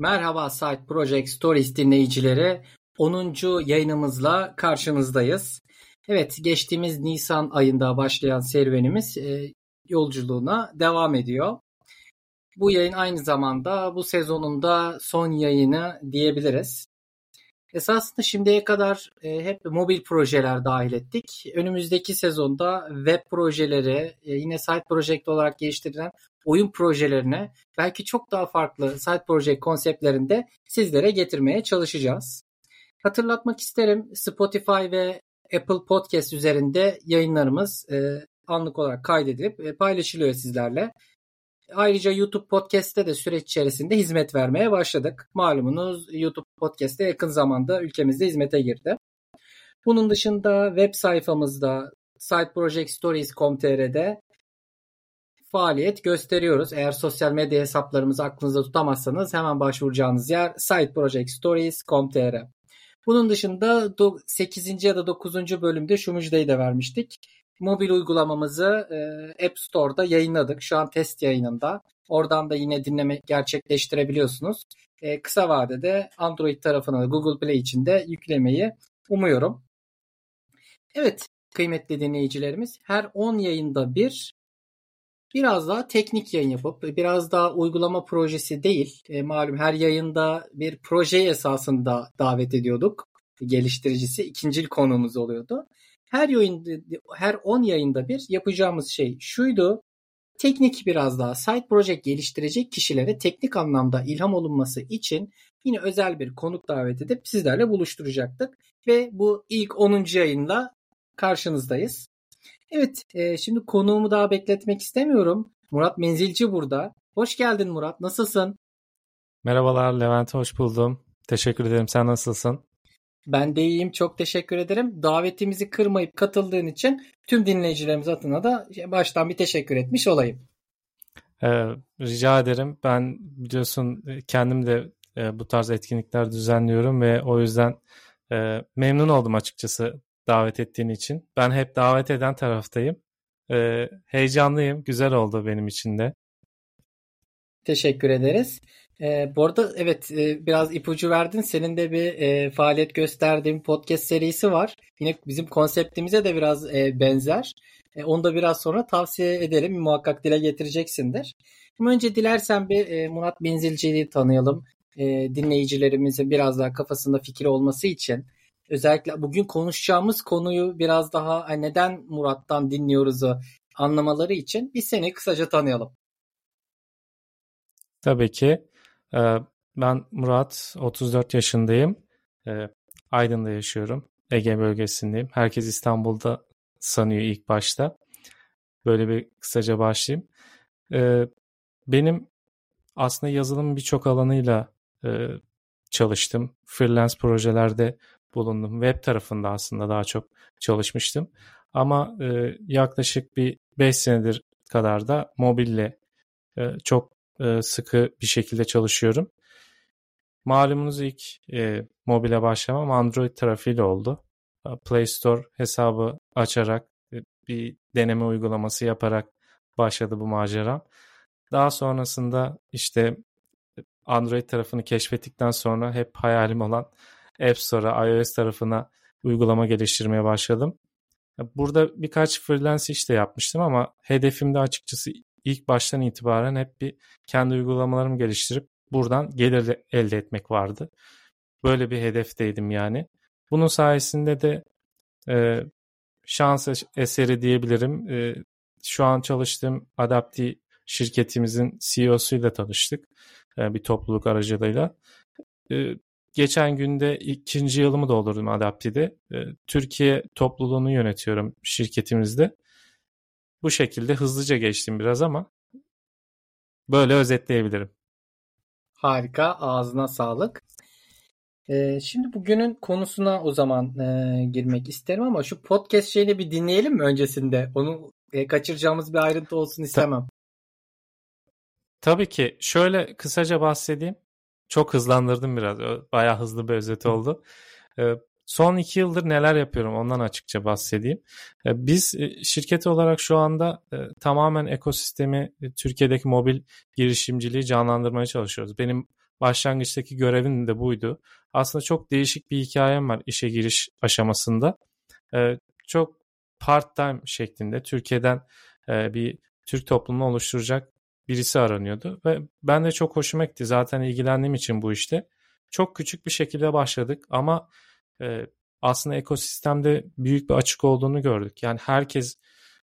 Merhaba Site Project Stories dinleyicileri. 10. yayınımızla karşınızdayız. Evet, geçtiğimiz Nisan ayında başlayan serüvenimiz e, yolculuğuna devam ediyor. Bu yayın aynı zamanda bu sezonun da son yayını diyebiliriz. Esasında şimdiye kadar e, hep mobil projeler dahil ettik. Önümüzdeki sezonda web projeleri, e, yine site project olarak geliştirilen oyun projelerine belki çok daha farklı site project konseptlerinde sizlere getirmeye çalışacağız. Hatırlatmak isterim Spotify ve Apple Podcast üzerinde yayınlarımız e, anlık olarak kaydedilip paylaşılıyor sizlerle. Ayrıca YouTube Podcast'te de süreç içerisinde hizmet vermeye başladık. Malumunuz YouTube Podcast'te yakın zamanda ülkemizde hizmete girdi. Bunun dışında web sayfamızda siteprojectstories.com.tr'de faaliyet gösteriyoruz. Eğer sosyal medya hesaplarımızı aklınızda tutamazsanız hemen başvuracağınız yer siteprojectstories.com.tr. Bunun dışında 8. ya da 9. bölümde şu müjdeyi de vermiştik. Mobil uygulamamızı App Store'da yayınladık. Şu an test yayınında. Oradan da yine dinleme gerçekleştirebiliyorsunuz. E, kısa vadede Android tarafına da Google Play için de yüklemeyi umuyorum. Evet kıymetli dinleyicilerimiz her 10 yayında bir biraz daha teknik yayın yapıp biraz daha uygulama projesi değil e, malum her yayında bir proje esasında davet ediyorduk geliştiricisi ikincil konuğumuz oluyordu. Her yayın her 10 yayında bir yapacağımız şey şuydu. Teknik biraz daha site project geliştirecek kişilere teknik anlamda ilham olunması için yine özel bir konuk davet edip sizlerle buluşturacaktık. Ve bu ilk 10. yayınla karşınızdayız. Evet, e, şimdi konuğumu daha bekletmek istemiyorum. Murat Menzilci burada. Hoş geldin Murat, nasılsın? Merhabalar Levent, hoş buldum. Teşekkür ederim, sen nasılsın? Ben de iyiyim, çok teşekkür ederim. Davetimizi kırmayıp katıldığın için tüm dinleyicilerimiz adına da baştan bir teşekkür etmiş olayım. Ee, rica ederim. Ben biliyorsun kendim de e, bu tarz etkinlikler düzenliyorum ve o yüzden e, memnun oldum açıkçası davet ettiğin için. Ben hep davet eden taraftayım. Ee, heyecanlıyım. Güzel oldu benim için de. Teşekkür ederiz. Ee, bu arada evet e, biraz ipucu verdin. Senin de bir e, faaliyet gösterdiğin podcast serisi var. Yine bizim konseptimize de biraz e, benzer. E, onu da biraz sonra tavsiye ederim. Muhakkak dile getireceksindir. Ama önce dilersen bir e, Murat Benzilci'yi tanıyalım. E, dinleyicilerimizin biraz daha kafasında fikir olması için özellikle bugün konuşacağımız konuyu biraz daha neden Murat'tan dinliyoruzu anlamaları için biz seni kısaca tanıyalım. Tabii ki. Ee, ben Murat, 34 yaşındayım. Ee, Aydın'da yaşıyorum. Ege bölgesindeyim. Herkes İstanbul'da sanıyor ilk başta. Böyle bir kısaca başlayayım. Ee, benim aslında yazılım birçok alanıyla e, çalıştım. Freelance projelerde bulundum. Web tarafında aslında daha çok çalışmıştım. Ama e, yaklaşık bir 5 senedir kadar da mobille e, çok e, sıkı bir şekilde çalışıyorum. Malumunuz ilk e, mobile başlamam Android tarafıyla oldu. Play Store hesabı açarak e, bir deneme uygulaması yaparak başladı bu macera. Daha sonrasında işte Android tarafını keşfettikten sonra hep hayalim olan App Store'a, iOS tarafına uygulama geliştirmeye başladım. Burada birkaç freelance iş de yapmıştım ama hedefimde açıkçası ilk baştan itibaren hep bir kendi uygulamalarımı geliştirip buradan gelir elde etmek vardı. Böyle bir hedefteydim yani. Bunun sayesinde de e, şans eseri diyebilirim. E, şu an çalıştığım Adapti şirketimizin CEO'suyla tanıştık. E, bir topluluk aracılığıyla. E, geçen günde ikinci yılımı doldurdum Adapti'de. E, Türkiye topluluğunu yönetiyorum şirketimizde. Bu şekilde hızlıca geçtim biraz ama böyle özetleyebilirim. Harika, ağzına sağlık. Ee, şimdi bugünün konusuna o zaman e, girmek isterim ama şu podcast şeyini bir dinleyelim mi öncesinde? Onu e, kaçıracağımız bir ayrıntı olsun istemem. Tabii ki. Şöyle kısaca bahsedeyim. Çok hızlandırdım biraz. Bayağı hızlı bir özet oldu. Ee, Son iki yıldır neler yapıyorum ondan açıkça bahsedeyim. E, biz e, şirket olarak şu anda e, tamamen ekosistemi Türkiye'deki mobil girişimciliği canlandırmaya çalışıyoruz. Benim başlangıçtaki görevin de buydu. Aslında çok değişik bir hikayem var işe giriş aşamasında. Çok part-time şeklinde Türkiye'den bir Türk toplumunu oluşturacak birisi aranıyordu ve ben de çok hoşuma gitti. Zaten ilgilendiğim için bu işte. Çok küçük bir şekilde başladık ama e, aslında ekosistemde büyük bir açık olduğunu gördük. Yani herkes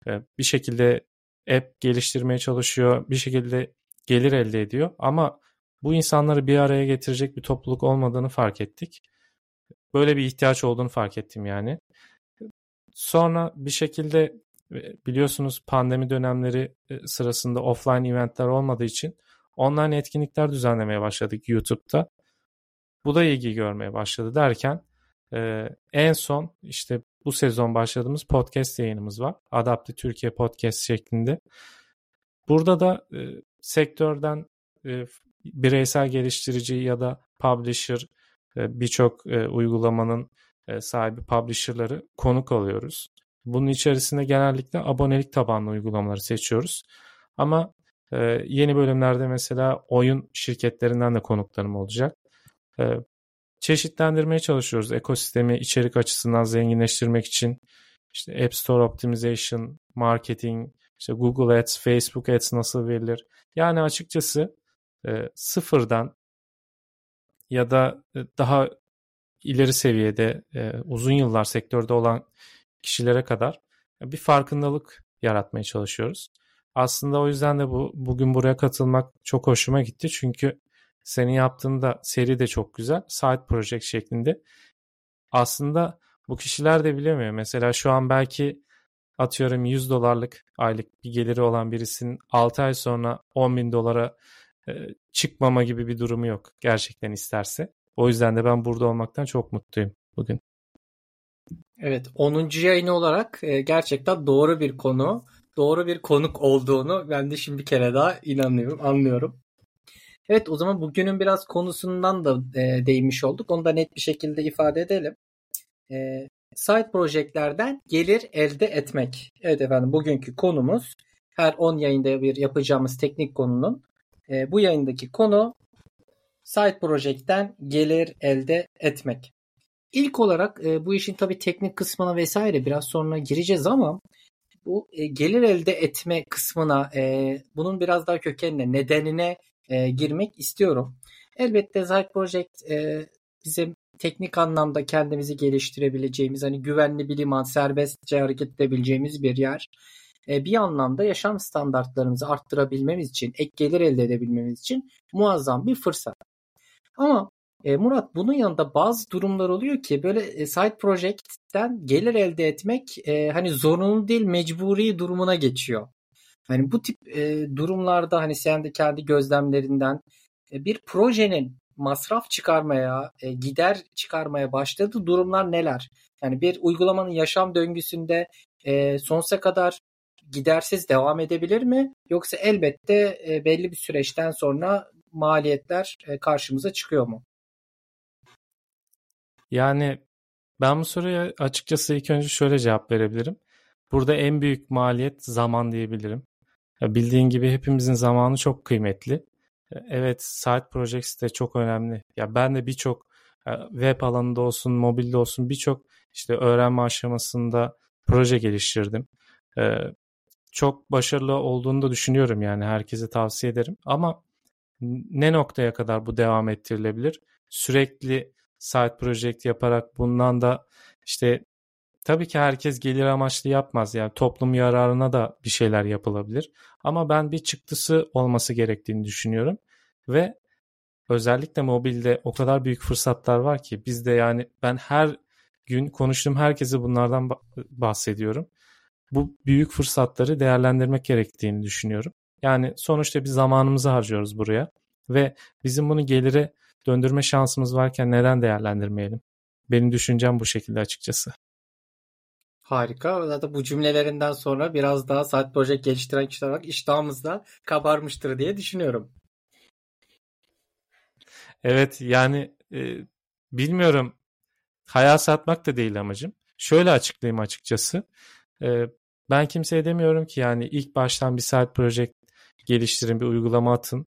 e, bir şekilde app geliştirmeye çalışıyor, bir şekilde gelir elde ediyor ama bu insanları bir araya getirecek bir topluluk olmadığını fark ettik. Böyle bir ihtiyaç olduğunu fark ettim yani. Sonra bir şekilde biliyorsunuz pandemi dönemleri e, sırasında offline eventler olmadığı için online etkinlikler düzenlemeye başladık YouTube'da. Bu da ilgi görmeye başladı derken e, en son işte bu sezon başladığımız podcast yayınımız var. Adapte Türkiye Podcast şeklinde. Burada da e, sektörden e, bireysel geliştirici ya da publisher e, birçok e, uygulamanın e, sahibi publisher'ları konuk alıyoruz. Bunun içerisinde genellikle abonelik tabanlı uygulamaları seçiyoruz. Ama e, yeni bölümlerde mesela oyun şirketlerinden de konuklarım olacak. E, çeşitlendirmeye çalışıyoruz ekosistemi içerik açısından zenginleştirmek için. İşte App Store Optimization, marketing, işte Google Ads, Facebook Ads nasıl verilir? Yani açıkçası e, sıfırdan ya da e, daha ileri seviyede e, uzun yıllar sektörde olan kişilere kadar bir farkındalık yaratmaya çalışıyoruz. Aslında o yüzden de bu bugün buraya katılmak çok hoşuma gitti. Çünkü senin yaptığın da seri de çok güzel. Side project şeklinde. Aslında bu kişiler de bilemiyor. Mesela şu an belki atıyorum 100 dolarlık aylık bir geliri olan birisinin 6 ay sonra 10 bin dolara e, çıkmama gibi bir durumu yok. Gerçekten isterse. O yüzden de ben burada olmaktan çok mutluyum bugün. Evet 10. yayını olarak e, gerçekten doğru bir konu, doğru bir konuk olduğunu ben de şimdi bir kere daha inanıyorum, anlıyorum. Evet o zaman bugünün biraz konusundan da e, değinmiş olduk. Onu da net bir şekilde ifade edelim. E, side projelerden gelir elde etmek. Evet efendim bugünkü konumuz her 10 yayında bir yapacağımız teknik konunun e, bu yayındaki konu side project'ten gelir elde etmek. İlk olarak e, bu işin tabii teknik kısmına vesaire biraz sonra gireceğiz ama bu e, gelir elde etme kısmına e, bunun biraz daha kökenine, nedenine e, girmek istiyorum. Elbette Zayt Project e, bizim teknik anlamda kendimizi geliştirebileceğimiz, hani güvenli bir liman, serbestçe hareket edebileceğimiz bir yer. E, bir anlamda yaşam standartlarımızı arttırabilmemiz için, ek gelir elde edebilmemiz için muazzam bir fırsat. Ama e, Murat bunun yanında bazı durumlar oluyor ki böyle e, side project'ten gelir elde etmek e, hani zorunlu değil mecburi durumuna geçiyor. Hani bu tip e, durumlarda hani sen de kendi gözlemlerinden e, bir projenin masraf çıkarmaya, e, gider çıkarmaya başladığı durumlar neler? Yani bir uygulamanın yaşam döngüsünde e, sonsuza kadar gidersiz devam edebilir mi? Yoksa elbette e, belli bir süreçten sonra maliyetler e, karşımıza çıkıyor mu? Yani ben bu soruya açıkçası ilk önce şöyle cevap verebilirim. Burada en büyük maliyet zaman diyebilirim. Bildiğin gibi hepimizin zamanı çok kıymetli. Evet, side projects de çok önemli. Ya ben de birçok e, web alanında olsun, mobilde olsun birçok işte öğrenme aşamasında proje geliştirdim. E, çok başarılı olduğunu da düşünüyorum yani herkese tavsiye ederim. Ama ne noktaya kadar bu devam ettirilebilir? Sürekli side project yaparak bundan da işte tabii ki herkes gelir amaçlı yapmaz. Yani toplum yararına da bir şeyler yapılabilir. Ama ben bir çıktısı olması gerektiğini düşünüyorum. Ve özellikle mobilde o kadar büyük fırsatlar var ki biz de yani ben her gün konuştuğum herkese bunlardan bahsediyorum. Bu büyük fırsatları değerlendirmek gerektiğini düşünüyorum. Yani sonuçta bir zamanımızı harcıyoruz buraya ve bizim bunu gelire döndürme şansımız varken neden değerlendirmeyelim? Benim düşüncem bu şekilde açıkçası. Harika. Zaten bu cümlelerinden sonra biraz daha saat proje geliştiren kişiler olarak iştahımız da kabarmıştır diye düşünüyorum. Evet yani e, bilmiyorum hayal satmak da değil amacım. Şöyle açıklayayım açıkçası. E, ben kimseye demiyorum ki yani ilk baştan bir side project geliştirin, bir uygulama atın.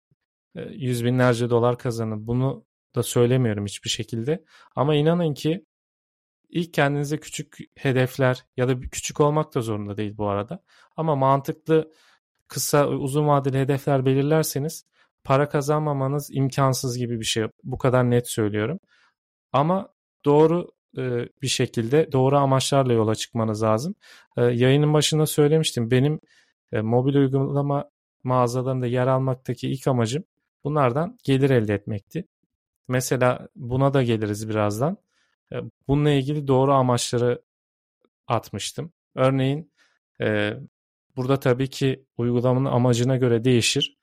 e, yüz binlerce dolar kazanın. Bunu da söylemiyorum hiçbir şekilde. Ama inanın ki ilk kendinize küçük hedefler ya da küçük olmak da zorunda değil bu arada. Ama mantıklı kısa uzun vadeli hedefler belirlerseniz para kazanmamanız imkansız gibi bir şey. Bu kadar net söylüyorum. Ama doğru e, bir şekilde doğru amaçlarla yola çıkmanız lazım. E, yayının başında söylemiştim. Benim e, mobil uygulama mağazalarında yer almaktaki ilk amacım bunlardan gelir elde etmekti. Mesela buna da geliriz birazdan. E, bununla ilgili doğru amaçları atmıştım. Örneğin e, burada tabii ki uygulamanın amacına göre değişir.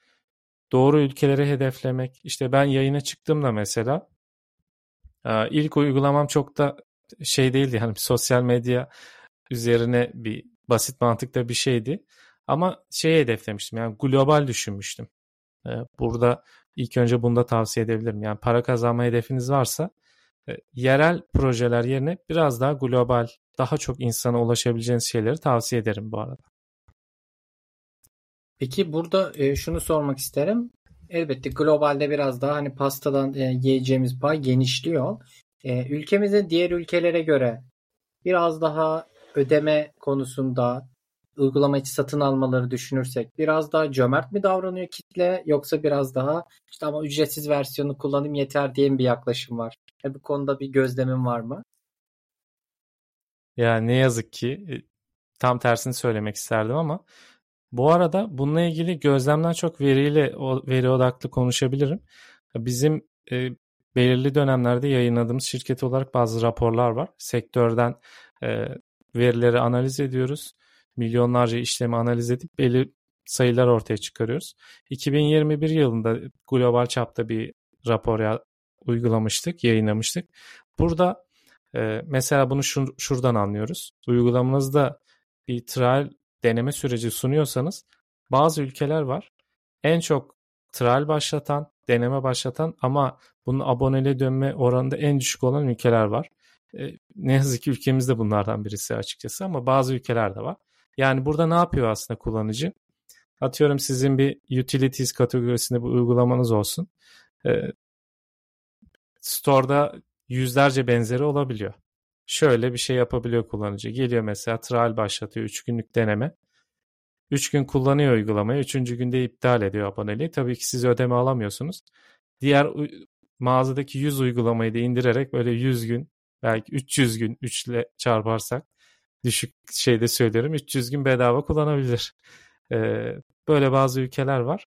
Doğru ülkeleri hedeflemek. İşte ben yayına çıktığımda mesela e, ilk uygulamam çok da şey değildi. Yani sosyal medya üzerine bir basit mantıkta bir şeydi. Ama şey hedeflemiştim yani global düşünmüştüm. Burada ilk önce bunu da tavsiye edebilirim. Yani para kazanma hedefiniz varsa yerel projeler yerine biraz daha global, daha çok insana ulaşabileceğiniz şeyleri tavsiye ederim bu arada. Peki burada e, şunu sormak isterim. Elbette globalde biraz daha hani pastadan e, yiyeceğimiz pay genişliyor. E, ülkemizin diğer ülkelere göre biraz daha ödeme konusunda uygulama içi satın almaları düşünürsek biraz daha cömert mi davranıyor kitle yoksa biraz daha işte ama ücretsiz versiyonu kullanayım yeter diye bir yaklaşım var. E bu konuda bir gözlemin var mı? Ya ne yazık ki e, tam tersini söylemek isterdim ama bu arada bununla ilgili gözlemden çok veriyle veri odaklı konuşabilirim. Bizim e, belirli dönemlerde yayınladığımız şirket olarak bazı raporlar var. Sektörden e, verileri analiz ediyoruz milyonlarca işlemi analiz edip belli sayılar ortaya çıkarıyoruz. 2021 yılında global çapta bir rapor uygulamıştık, yayınlamıştık. Burada e, mesela bunu şur, şuradan anlıyoruz. Uygulamanızda bir trial deneme süreci sunuyorsanız bazı ülkeler var. En çok trial başlatan, deneme başlatan ama bunun aboneliğe dönme oranında en düşük olan ülkeler var. E, ne yazık ki ülkemizde bunlardan birisi açıkçası ama bazı ülkeler de var. Yani burada ne yapıyor aslında kullanıcı? Atıyorum sizin bir utilities kategorisinde bir uygulamanız olsun. E, store'da yüzlerce benzeri olabiliyor. Şöyle bir şey yapabiliyor kullanıcı. Geliyor mesela trial başlatıyor 3 günlük deneme. 3 gün kullanıyor uygulamayı. 3. günde iptal ediyor aboneliği. Tabii ki siz ödeme alamıyorsunuz. Diğer mağazadaki 100 uygulamayı da indirerek böyle 100 gün belki 300 gün 3 ile çarparsak düşük şeyde söylüyorum 300 gün bedava kullanabilir. Ee, böyle bazı ülkeler var.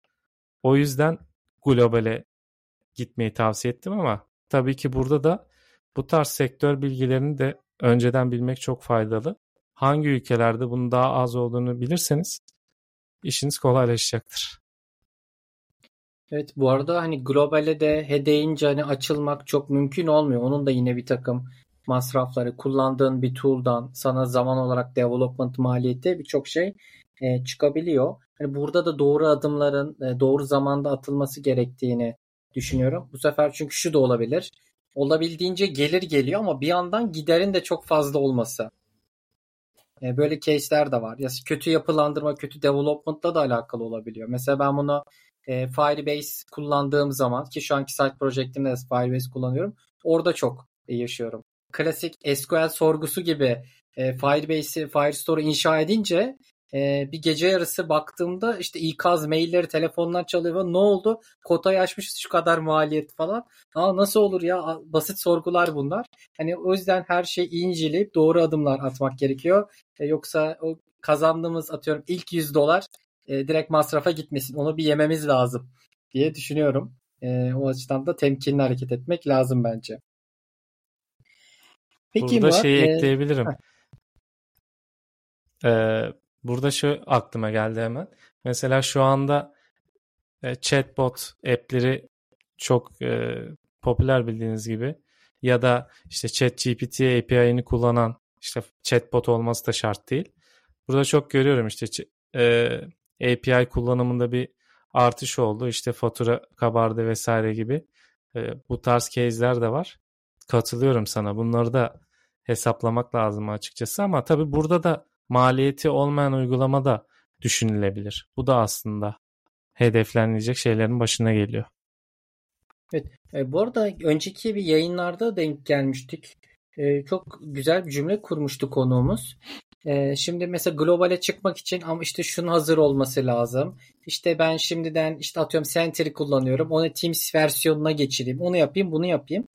O yüzden globale gitmeyi tavsiye ettim ama tabii ki burada da bu tarz sektör bilgilerini de önceden bilmek çok faydalı. Hangi ülkelerde bunun daha az olduğunu bilirseniz işiniz kolaylaşacaktır. Evet bu arada hani globale de hedeyince hani açılmak çok mümkün olmuyor. Onun da yine bir takım masrafları, kullandığın bir tool'dan sana zaman olarak development maliyeti birçok şey e, çıkabiliyor. Hani burada da doğru adımların e, doğru zamanda atılması gerektiğini düşünüyorum. Bu sefer çünkü şu da olabilir. Olabildiğince gelir geliyor ama bir yandan giderin de çok fazla olması. E, böyle case'ler de var. Ya kötü yapılandırma, kötü development'la da alakalı olabiliyor. Mesela ben bunu e, Firebase kullandığım zaman ki şu anki site projektimde de Firebase kullanıyorum. Orada çok yaşıyorum klasik SQL sorgusu gibi e, Firebase'i, Firestore'u inşa edince e, bir gece yarısı baktığımda işte ikaz mailleri telefondan çalıyor ne oldu? Kotayı açmışız şu kadar maliyet falan. Aa nasıl olur ya? Basit sorgular bunlar. Hani o yüzden her şey inceleyip doğru adımlar atmak gerekiyor. E, yoksa o kazandığımız atıyorum ilk 100 dolar e, direkt masrafa gitmesin. Onu bir yememiz lazım diye düşünüyorum. E, o açıdan da temkinli hareket etmek lazım bence. Peki Burada şeyi e, ekleyebilirim. Ee, burada şu aklıma geldi hemen. Mesela şu anda e, chatbot app'leri çok e, popüler bildiğiniz gibi ya da işte ChatGPT API'ini kullanan işte chatbot olması da şart değil. Burada çok görüyorum işte e, API kullanımında bir artış oldu. İşte fatura kabardı vesaire gibi. E, bu tarz case'ler de var. Katılıyorum sana. Bunları da hesaplamak lazım açıkçası ama tabii burada da maliyeti olmayan uygulama da düşünülebilir. Bu da aslında hedeflenecek şeylerin başına geliyor. Evet. E, bu arada önceki bir yayınlarda denk gelmiştik. E, çok güzel bir cümle kurmuştu konuğumuz. E, şimdi mesela globale çıkmak için ama işte şunun hazır olması lazım. İşte ben şimdiden işte atıyorum Sentry kullanıyorum. Onu Teams versiyonuna geçireyim. Onu yapayım, bunu yapayım.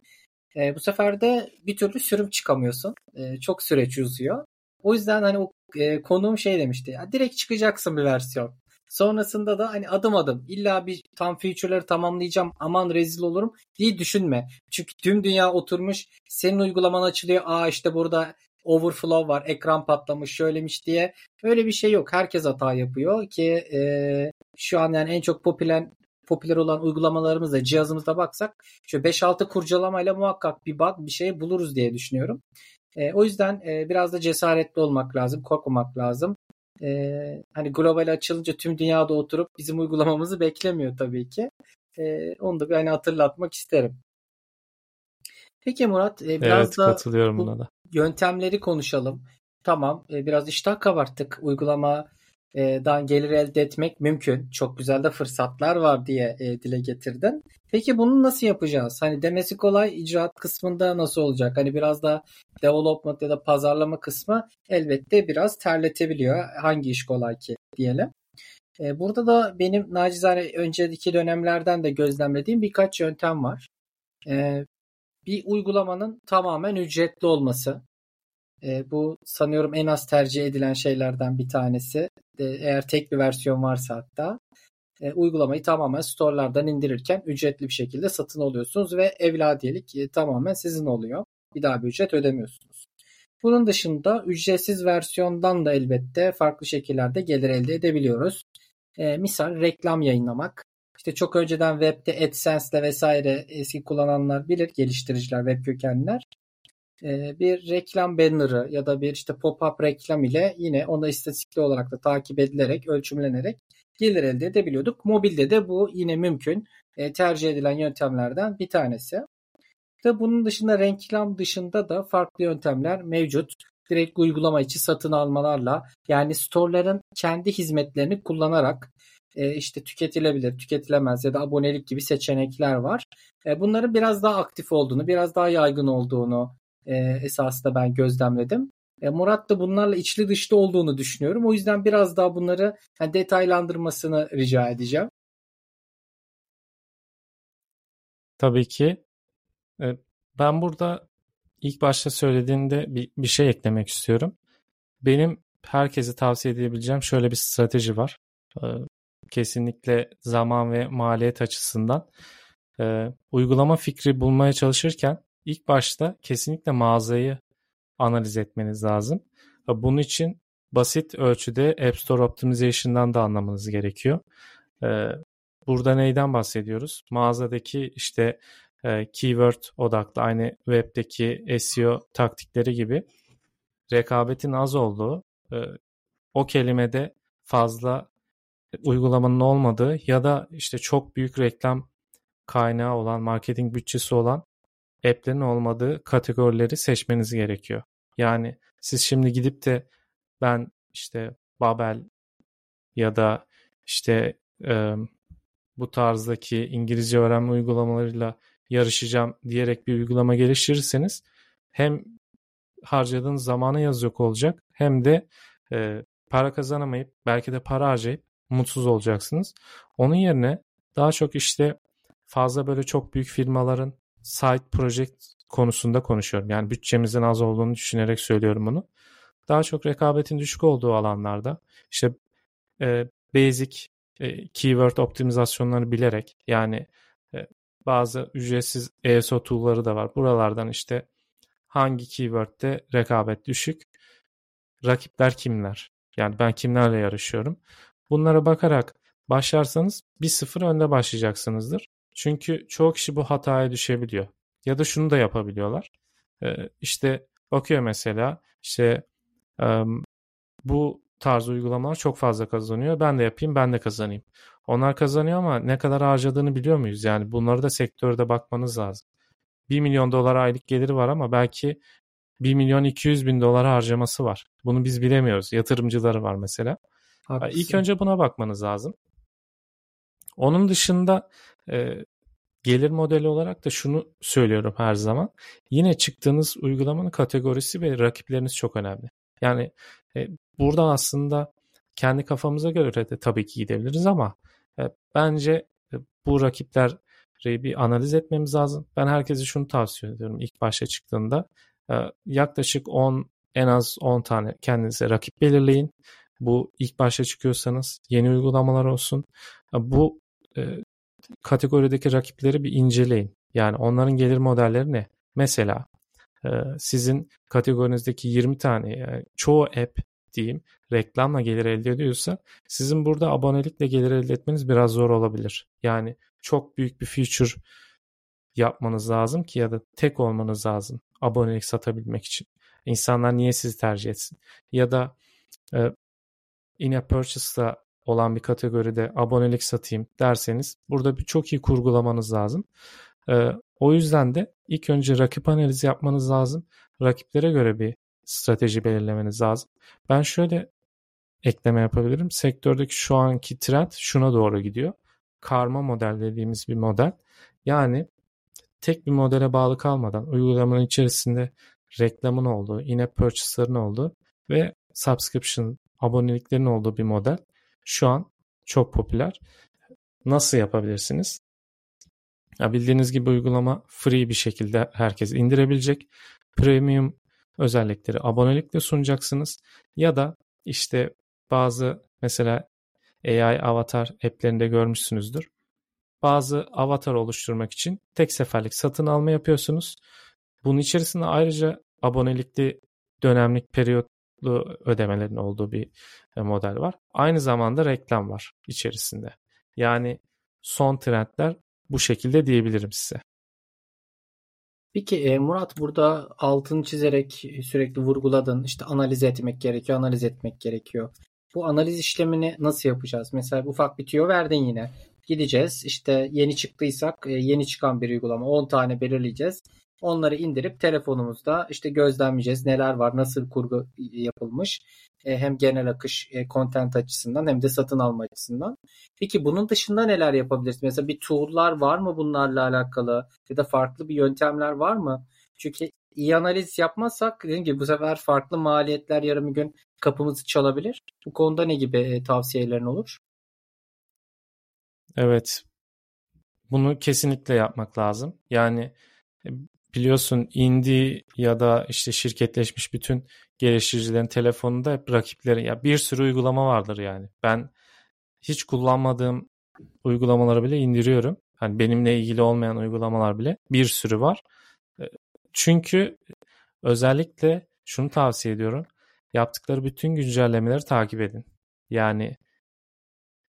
E, bu sefer de bir türlü sürüm çıkamıyorsun. E, çok süreç uzuyor. O yüzden hani o e, konuğum şey demişti. Ya, direkt çıkacaksın bir versiyon. Sonrasında da hani adım adım illa bir tam feature'ları tamamlayacağım aman rezil olurum diye düşünme. Çünkü tüm dünya oturmuş senin uygulaman açılıyor. Aa işte burada overflow var ekran patlamış şöylemiş diye. Öyle bir şey yok. Herkes hata yapıyor ki e, şu an yani en çok popüler popüler olan uygulamalarımızda cihazımızda baksak şu 5-6 kurcalamayla muhakkak bir bug bir şey buluruz diye düşünüyorum. E, o yüzden e, biraz da cesaretli olmak lazım, korkmamak lazım. E, hani global açılınca tüm dünyada oturup bizim uygulamamızı beklemiyor tabii ki. E, onu da bir hani hatırlatmak isterim. Peki Murat, e, biraz evet, da katılıyorum buna da. yöntemleri konuşalım. Tamam, e, biraz iştah kabarttık. Uygulamadan gelir elde etmek mümkün. Çok güzel de fırsatlar var diye e, dile getirdin. Peki bunu nasıl yapacağız? Hani demesi kolay icraat kısmında nasıl olacak? Hani biraz da development ya da pazarlama kısmı elbette biraz terletebiliyor. Hangi iş kolay ki diyelim. E, burada da benim nacizane önceki dönemlerden de gözlemlediğim birkaç yöntem var. E, bir uygulamanın tamamen ücretli olması. Bu sanıyorum en az tercih edilen şeylerden bir tanesi. Eğer tek bir versiyon varsa hatta e, uygulamayı tamamen storelardan indirirken ücretli bir şekilde satın alıyorsunuz ve evladiyelik e, tamamen sizin oluyor. Bir daha bir ücret ödemiyorsunuz. Bunun dışında ücretsiz versiyondan da elbette farklı şekillerde gelir elde edebiliyoruz. E, misal reklam yayınlamak. İşte çok önceden webde AdSense'le vesaire eski kullananlar bilir, geliştiriciler, web kökenler. E, bir reklam banner'ı ya da bir işte pop-up reklam ile yine ona istatistikli olarak da takip edilerek, ölçümlenerek gelir elde edebiliyorduk. Mobilde de bu yine mümkün. E, tercih edilen yöntemlerden bir tanesi. Ve bunun dışında reklam dışında da farklı yöntemler mevcut. Direkt uygulama içi satın almalarla yani storeların kendi hizmetlerini kullanarak e, işte tüketilebilir, tüketilemez ya da abonelik gibi seçenekler var. E, bunların biraz daha aktif olduğunu, biraz daha yaygın olduğunu e, esasında ben gözlemledim. E, Murat da bunlarla içli dışlı olduğunu düşünüyorum. O yüzden biraz daha bunları yani detaylandırmasını rica edeceğim. Tabii ki. E, ben burada ilk başta söylediğimde bir, bir şey eklemek istiyorum. Benim herkese tavsiye edebileceğim şöyle bir strateji var. E, kesinlikle zaman ve maliyet açısından. Uygulama fikri bulmaya çalışırken ilk başta kesinlikle mağazayı analiz etmeniz lazım. Bunun için basit ölçüde App Store Optimization'dan da anlamanız gerekiyor. Ee, burada neyden bahsediyoruz? Mağazadaki işte e, keyword odaklı aynı webdeki SEO taktikleri gibi rekabetin az olduğu, e, o kelimede fazla uygulamanın olmadığı ya da işte çok büyük reklam kaynağı olan, marketing bütçesi olan app'lerin olmadığı kategorileri seçmeniz gerekiyor. Yani siz şimdi gidip de ben işte Babel ya da işte e, bu tarzdaki İngilizce öğrenme uygulamalarıyla yarışacağım diyerek bir uygulama geliştirirseniz hem harcadığınız zamana yaz olacak hem de e, para kazanamayıp belki de para harcayıp mutsuz olacaksınız. Onun yerine daha çok işte fazla böyle çok büyük firmaların side project konusunda konuşuyorum. Yani bütçemizin az olduğunu düşünerek söylüyorum bunu. Daha çok rekabetin düşük olduğu alanlarda işte e, basic e, keyword optimizasyonları bilerek yani e, bazı ücretsiz ESO tool'ları da var. Buralardan işte hangi keyword'de rekabet düşük, rakipler kimler? Yani ben kimlerle yarışıyorum? Bunlara bakarak başlarsanız bir sıfır önde başlayacaksınızdır. Çünkü çoğu kişi bu hataya düşebiliyor. Ya da şunu da yapabiliyorlar. Ee, işte bakıyor mesela işte bu tarz uygulamalar çok fazla kazanıyor. Ben de yapayım, ben de kazanayım. Onlar kazanıyor ama ne kadar harcadığını biliyor muyuz? Yani bunları da sektörde bakmanız lazım. 1 milyon dolar aylık geliri var ama belki 1 milyon 200 bin dolar harcaması var. Bunu biz bilemiyoruz. Yatırımcıları var mesela. Haklısın. İlk önce buna bakmanız lazım. Onun dışında e, gelir modeli olarak da şunu söylüyorum her zaman. Yine çıktığınız uygulamanın kategorisi ve rakipleriniz çok önemli. Yani e, burada aslında kendi kafamıza göre de tabii ki gidebiliriz ama e, bence e, bu rakipleri bir analiz etmemiz lazım. Ben herkese şunu tavsiye ediyorum ilk başta çıktığında. E, yaklaşık 10 en az 10 tane kendinize rakip belirleyin. Bu ilk başta çıkıyorsanız yeni uygulamalar olsun. E, bu e, kategorideki rakipleri bir inceleyin. Yani onların gelir modelleri ne? Mesela e, sizin kategorinizdeki 20 tane yani çoğu app diyeyim reklamla gelir elde ediyorsa sizin burada abonelikle gelir elde etmeniz biraz zor olabilir. Yani çok büyük bir feature yapmanız lazım ki ya da tek olmanız lazım abonelik satabilmek için. İnsanlar niye sizi tercih etsin? Ya da e, in-app purchase'da olan bir kategoride abonelik satayım derseniz burada bir çok iyi kurgulamanız lazım. Ee, o yüzden de ilk önce rakip analizi yapmanız lazım. Rakiplere göre bir strateji belirlemeniz lazım. Ben şöyle ekleme yapabilirim. Sektördeki şu anki trend şuna doğru gidiyor. Karma model dediğimiz bir model. Yani tek bir modele bağlı kalmadan uygulamanın içerisinde reklamın olduğu, in-app purchase'ların olduğu ve subscription aboneliklerin olduğu bir model şu an çok popüler. Nasıl yapabilirsiniz? Ya bildiğiniz gibi uygulama free bir şekilde herkes indirebilecek. Premium özellikleri abonelikle sunacaksınız. Ya da işte bazı mesela AI avatar app'lerinde görmüşsünüzdür. Bazı avatar oluşturmak için tek seferlik satın alma yapıyorsunuz. Bunun içerisinde ayrıca abonelikli dönemlik periyotlu ödemelerin olduğu bir e, model var. Aynı zamanda reklam var içerisinde. Yani son trendler bu şekilde diyebilirim size. Peki e, Murat burada altını çizerek sürekli vurguladın. İşte analiz etmek gerekiyor, analiz etmek gerekiyor. Bu analiz işlemini nasıl yapacağız? Mesela ufak bir tüyo verdin yine. Gideceğiz işte yeni çıktıysak e, yeni çıkan bir uygulama 10 tane belirleyeceğiz. Onları indirip telefonumuzda işte gözlemleyeceğiz. Neler var, nasıl kurgu yapılmış. E, hem genel akış, e, content açısından hem de satın alma açısından. Peki bunun dışında neler yapabiliriz? Mesela bir tool'lar var mı bunlarla alakalı? Ya da farklı bir yöntemler var mı? Çünkü iyi analiz yapmazsak dediğim gibi bu sefer farklı maliyetler yarım gün kapımızı çalabilir. Bu konuda ne gibi e, tavsiyelerin olur? Evet. Bunu kesinlikle yapmak lazım. Yani biliyorsun indie ya da işte şirketleşmiş bütün geliştiricilerin telefonunda hep rakipleri ya bir sürü uygulama vardır yani. Ben hiç kullanmadığım uygulamaları bile indiriyorum. Hani benimle ilgili olmayan uygulamalar bile bir sürü var. E, çünkü özellikle şunu tavsiye ediyorum. Yaptıkları bütün güncellemeleri takip edin. Yani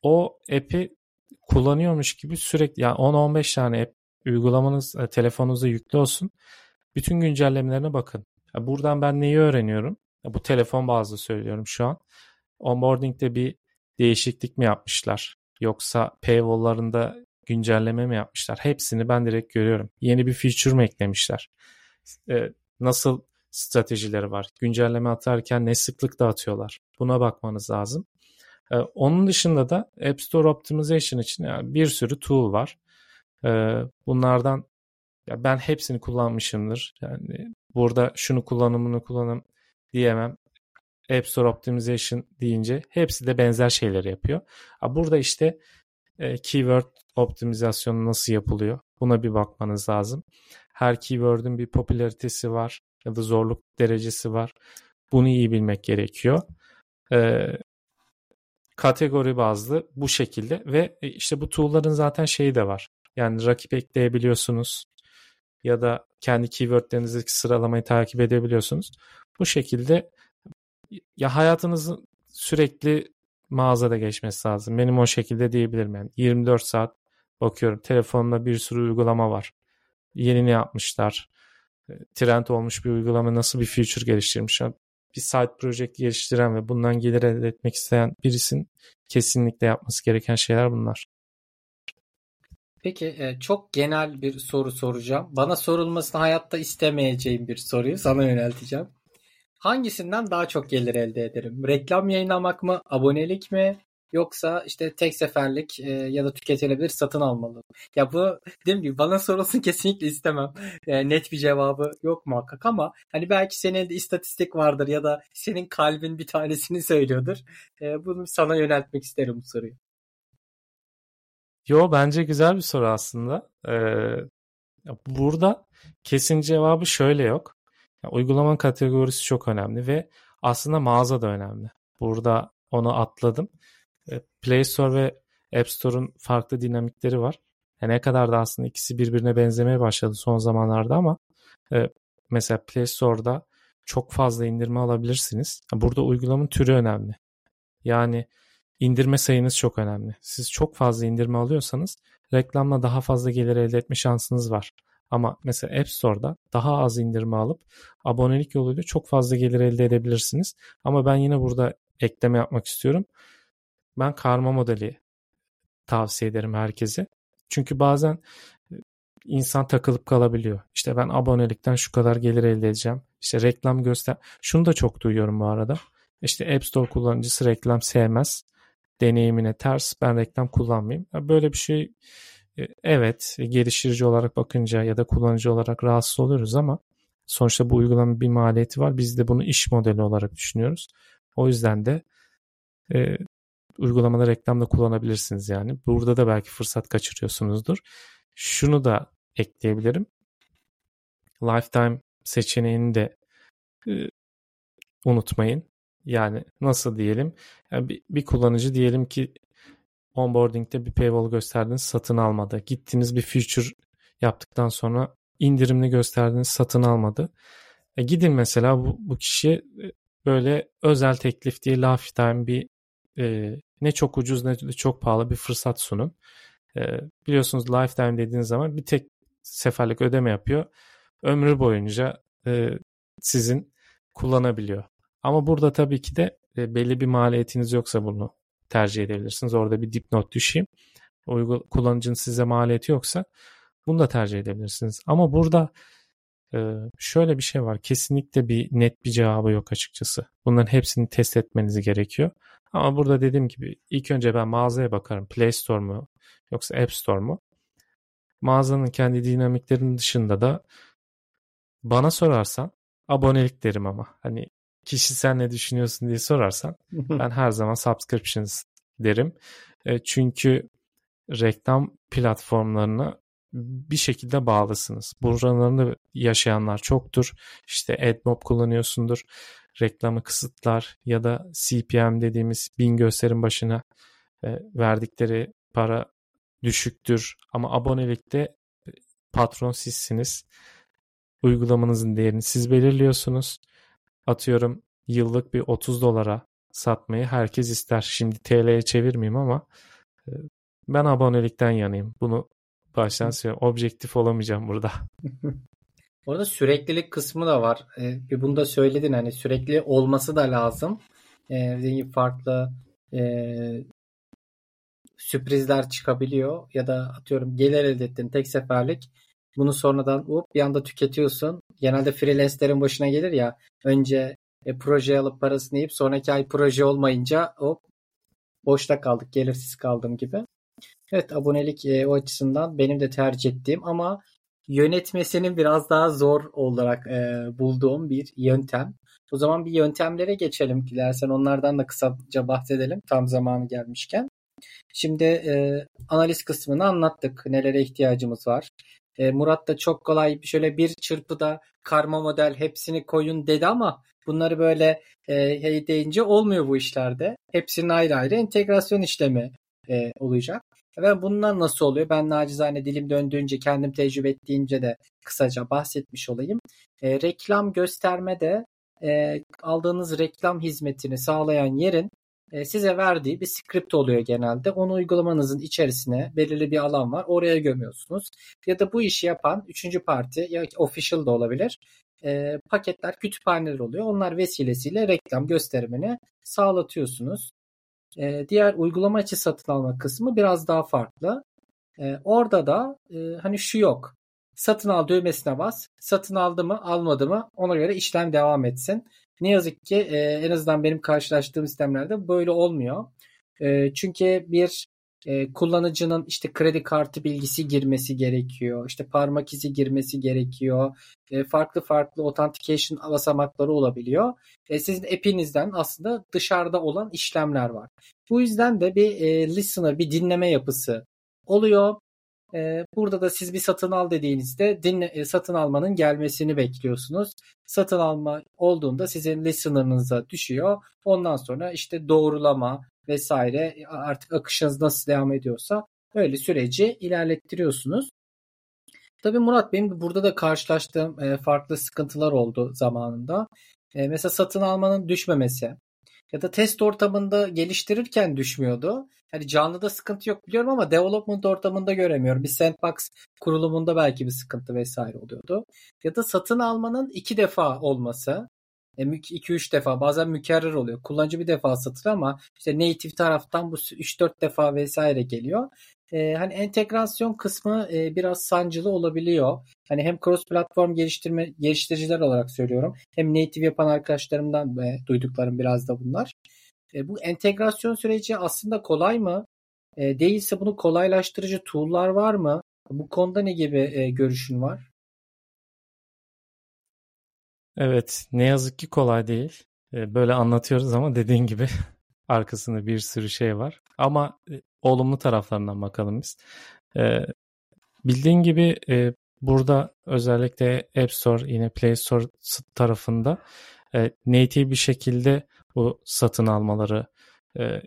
o app'i kullanıyormuş gibi sürekli yani 10-15 tane app uygulamanız e, telefonunuzda yüklü olsun. Bütün güncellemelerine bakın. Buradan ben neyi öğreniyorum? Bu telefon bazlı söylüyorum şu an. Onboarding'de bir değişiklik mi yapmışlar? Yoksa paywall'larında güncelleme mi yapmışlar? Hepsini ben direkt görüyorum. Yeni bir feature mi eklemişler? Ee, nasıl stratejileri var? Güncelleme atarken ne sıklıkta atıyorlar? Buna bakmanız lazım. Ee, onun dışında da App Store Optimization için bir sürü tool var. Bunlardan ya ben hepsini kullanmışımdır. Yani burada şunu kullanımını kullanım diyemem. App Store Optimization deyince hepsi de benzer şeyleri yapıyor. Burada işte e, keyword optimizasyonu nasıl yapılıyor? Buna bir bakmanız lazım. Her keyword'ün bir popülaritesi var ya da zorluk derecesi var. Bunu iyi bilmek gerekiyor. Kategori bazlı bu şekilde ve e, işte bu tool'ların zaten şeyi de var. Yani rakip ekleyebiliyorsunuz ya da kendi keywordlerinizdeki sıralamayı takip edebiliyorsunuz. Bu şekilde ya hayatınızın sürekli mağazada geçmesi lazım. Benim o şekilde diyebilirim yani. 24 saat bakıyorum. Telefonumda bir sürü uygulama var. Yeni ne yapmışlar? E, trend olmuş bir uygulama nasıl bir feature geliştirmiş? Bir site project geliştiren ve bundan gelir elde etmek isteyen birisinin kesinlikle yapması gereken şeyler bunlar. Peki e, çok genel bir soru soracağım. Bana sorulmasını hayatta istemeyeceğim bir soruyu sana yönelteceğim. Hangisinden daha çok gelir elde ederim? Reklam yayınlamak mı? Abonelik mi? yoksa işte tek seferlik e, ya da tüketilebilir satın almalı. Ya bu dediğim gibi bana sorulsun kesinlikle istemem. E, net bir cevabı yok muhakkak ama hani belki senin elde istatistik vardır ya da senin kalbin bir tanesini söylüyordur. E, bunu sana yöneltmek isterim bu soruyu. Yo bence güzel bir soru aslında. Ee, burada kesin cevabı şöyle yok. Yani uygulamanın kategorisi çok önemli ve aslında mağaza da önemli. Burada onu atladım. E, Play Store ve App Store'un farklı dinamikleri var. Yani ne kadar da aslında ikisi birbirine benzemeye başladı son zamanlarda ama e, mesela Play Store'da çok fazla indirme alabilirsiniz. Burada uygulamanın türü önemli. Yani indirme sayınız çok önemli. Siz çok fazla indirme alıyorsanız reklamla daha fazla gelir elde etme şansınız var. Ama mesela App Store'da daha az indirme alıp abonelik yoluyla çok fazla gelir elde edebilirsiniz. Ama ben yine burada ekleme yapmak istiyorum. Ben karma modeli tavsiye ederim herkese. Çünkü bazen e, insan takılıp kalabiliyor. İşte ben abonelikten şu kadar gelir elde edeceğim. İşte reklam göster. Şunu da çok duyuyorum bu arada. İşte App Store kullanıcısı reklam sevmez. Deneyimine ters. Ben reklam kullanmayayım. Böyle bir şey e, evet geliştirici olarak bakınca ya da kullanıcı olarak rahatsız oluyoruz ama sonuçta bu uygulama bir maliyeti var. Biz de bunu iş modeli olarak düşünüyoruz. O yüzden de e, uygulamada reklamda kullanabilirsiniz yani. Burada da belki fırsat kaçırıyorsunuzdur. Şunu da ekleyebilirim. Lifetime seçeneğini de e, unutmayın. Yani nasıl diyelim? Yani bir, bir kullanıcı diyelim ki onboarding'de bir paywall gösterdiniz satın almadı. Gittiniz bir feature yaptıktan sonra indirimli gösterdiniz satın almadı. E gidin mesela bu, bu kişiye e, böyle özel teklif diye lifetime bir e, ne çok ucuz ne de çok pahalı bir fırsat sunun. E, biliyorsunuz lifetime dediğiniz zaman bir tek seferlik ödeme yapıyor. Ömrü boyunca e, sizin kullanabiliyor. Ama burada tabii ki de e, belli bir maliyetiniz yoksa bunu tercih edebilirsiniz. Orada bir dipnot düşeyim. Uygul kullanıcının size maliyeti yoksa bunu da tercih edebilirsiniz. Ama burada e, şöyle bir şey var. Kesinlikle bir net bir cevabı yok açıkçası. Bunların hepsini test etmeniz gerekiyor. Ama burada dediğim gibi ilk önce ben mağazaya bakarım. Play Store mu yoksa App Store mu? Mağazanın kendi dinamiklerinin dışında da bana sorarsan abonelik derim ama. Hani kişi sen ne düşünüyorsun diye sorarsan ben her zaman subscriptions derim. E, çünkü reklam platformlarına bir şekilde bağlısınız. Buralarında yaşayanlar çoktur. İşte AdMob kullanıyorsundur. Reklamı kısıtlar ya da CPM dediğimiz bin gösterim başına e, verdikleri para düşüktür. Ama abonelikte e, patron sizsiniz. Uygulamanızın değerini siz belirliyorsunuz. Atıyorum yıllık bir 30 dolara satmayı herkes ister. Şimdi TL'ye çevirmeyeyim ama e, ben abonelikten yanayım. Bunu baştan söylüyorum. Objektif olamayacağım burada. Orada süreklilik kısmı da var. Ee, bunu da söyledin hani sürekli olması da lazım. Ee, farklı e, sürprizler çıkabiliyor ya da atıyorum gelir elde ettin tek seferlik bunu sonradan hop bir anda tüketiyorsun. Genelde freelance'lerin başına gelir ya önce e, proje alıp parasını yiyip sonraki ay proje olmayınca hop boşta kaldık gelirsiz kaldım gibi. Evet abonelik e, o açısından benim de tercih ettiğim ama yönetmesinin biraz daha zor olarak e, bulduğum bir yöntem. O zaman bir yöntemlere geçelim dilersen onlardan da kısaca bahsedelim tam zamanı gelmişken. Şimdi e, analiz kısmını anlattık. Nelere ihtiyacımız var. E, Murat da çok kolay şöyle bir çırpıda karma model hepsini koyun dedi ama bunları böyle e, hey deyince olmuyor bu işlerde. Hepsinin ayrı ayrı entegrasyon işlemi e, olacak. Ve bunlar nasıl oluyor? Ben nacizane dilim döndüğünce, kendim tecrübe ettiğince de kısaca bahsetmiş olayım. E, reklam gösterme de e, aldığınız reklam hizmetini sağlayan yerin size verdiği bir script oluyor genelde. Onu uygulamanızın içerisine belirli bir alan var. Oraya gömüyorsunuz. Ya da bu işi yapan üçüncü parti ya official da olabilir. E, paketler, kütüphaneler oluyor. Onlar vesilesiyle reklam gösterimini sağlatıyorsunuz. E, diğer uygulama içi satın alma kısmı biraz daha farklı. E, orada da e, hani şu yok. Satın al düğmesine bas. Satın aldı mı almadı mı ona göre işlem devam etsin. Ne yazık ki e, en azından benim karşılaştığım sistemlerde böyle olmuyor. E, çünkü bir e, kullanıcının işte kredi kartı bilgisi girmesi gerekiyor. İşte parmak izi girmesi gerekiyor. E, farklı farklı authentication basamakları olabiliyor. E, sizin app'inizden aslında dışarıda olan işlemler var. Bu yüzden de bir e, listener, bir dinleme yapısı oluyor. E, burada da siz bir satın al dediğinizde dinle, e, satın almanın gelmesini bekliyorsunuz. Satın alma olduğunda sizin listener'ınıza düşüyor. Ondan sonra işte doğrulama, vesaire artık akışınız nasıl devam ediyorsa öyle süreci ilerlettiriyorsunuz. Tabii Murat benim burada da karşılaştığım e, farklı sıkıntılar oldu zamanında. E, mesela satın almanın düşmemesi ya da test ortamında geliştirirken düşmüyordu. Hani canlıda sıkıntı yok biliyorum ama development ortamında göremiyorum. Bir sandbox kurulumunda belki bir sıkıntı vesaire oluyordu. Ya da satın almanın iki defa olması. 2-3 defa bazen mükerrer oluyor. Kullanıcı bir defa satır ama işte native taraftan bu 3-4 defa vesaire geliyor. Ee, hani entegrasyon kısmı e, biraz sancılı olabiliyor. Hani hem cross platform geliştirme geliştiriciler olarak söylüyorum. Hem native yapan arkadaşlarımdan ve duyduklarım biraz da bunlar. E, bu entegrasyon süreci aslında kolay mı? E, değilse bunu kolaylaştırıcı tool'lar var mı? Bu konuda ne gibi e, görüşün var? Evet, ne yazık ki kolay değil. Ee, böyle anlatıyoruz ama dediğin gibi arkasında bir sürü şey var. Ama e, olumlu taraflarından bakalım biz. Ee, bildiğin gibi e, burada özellikle App Store yine Play Store tarafında e, native bir şekilde bu satın almaları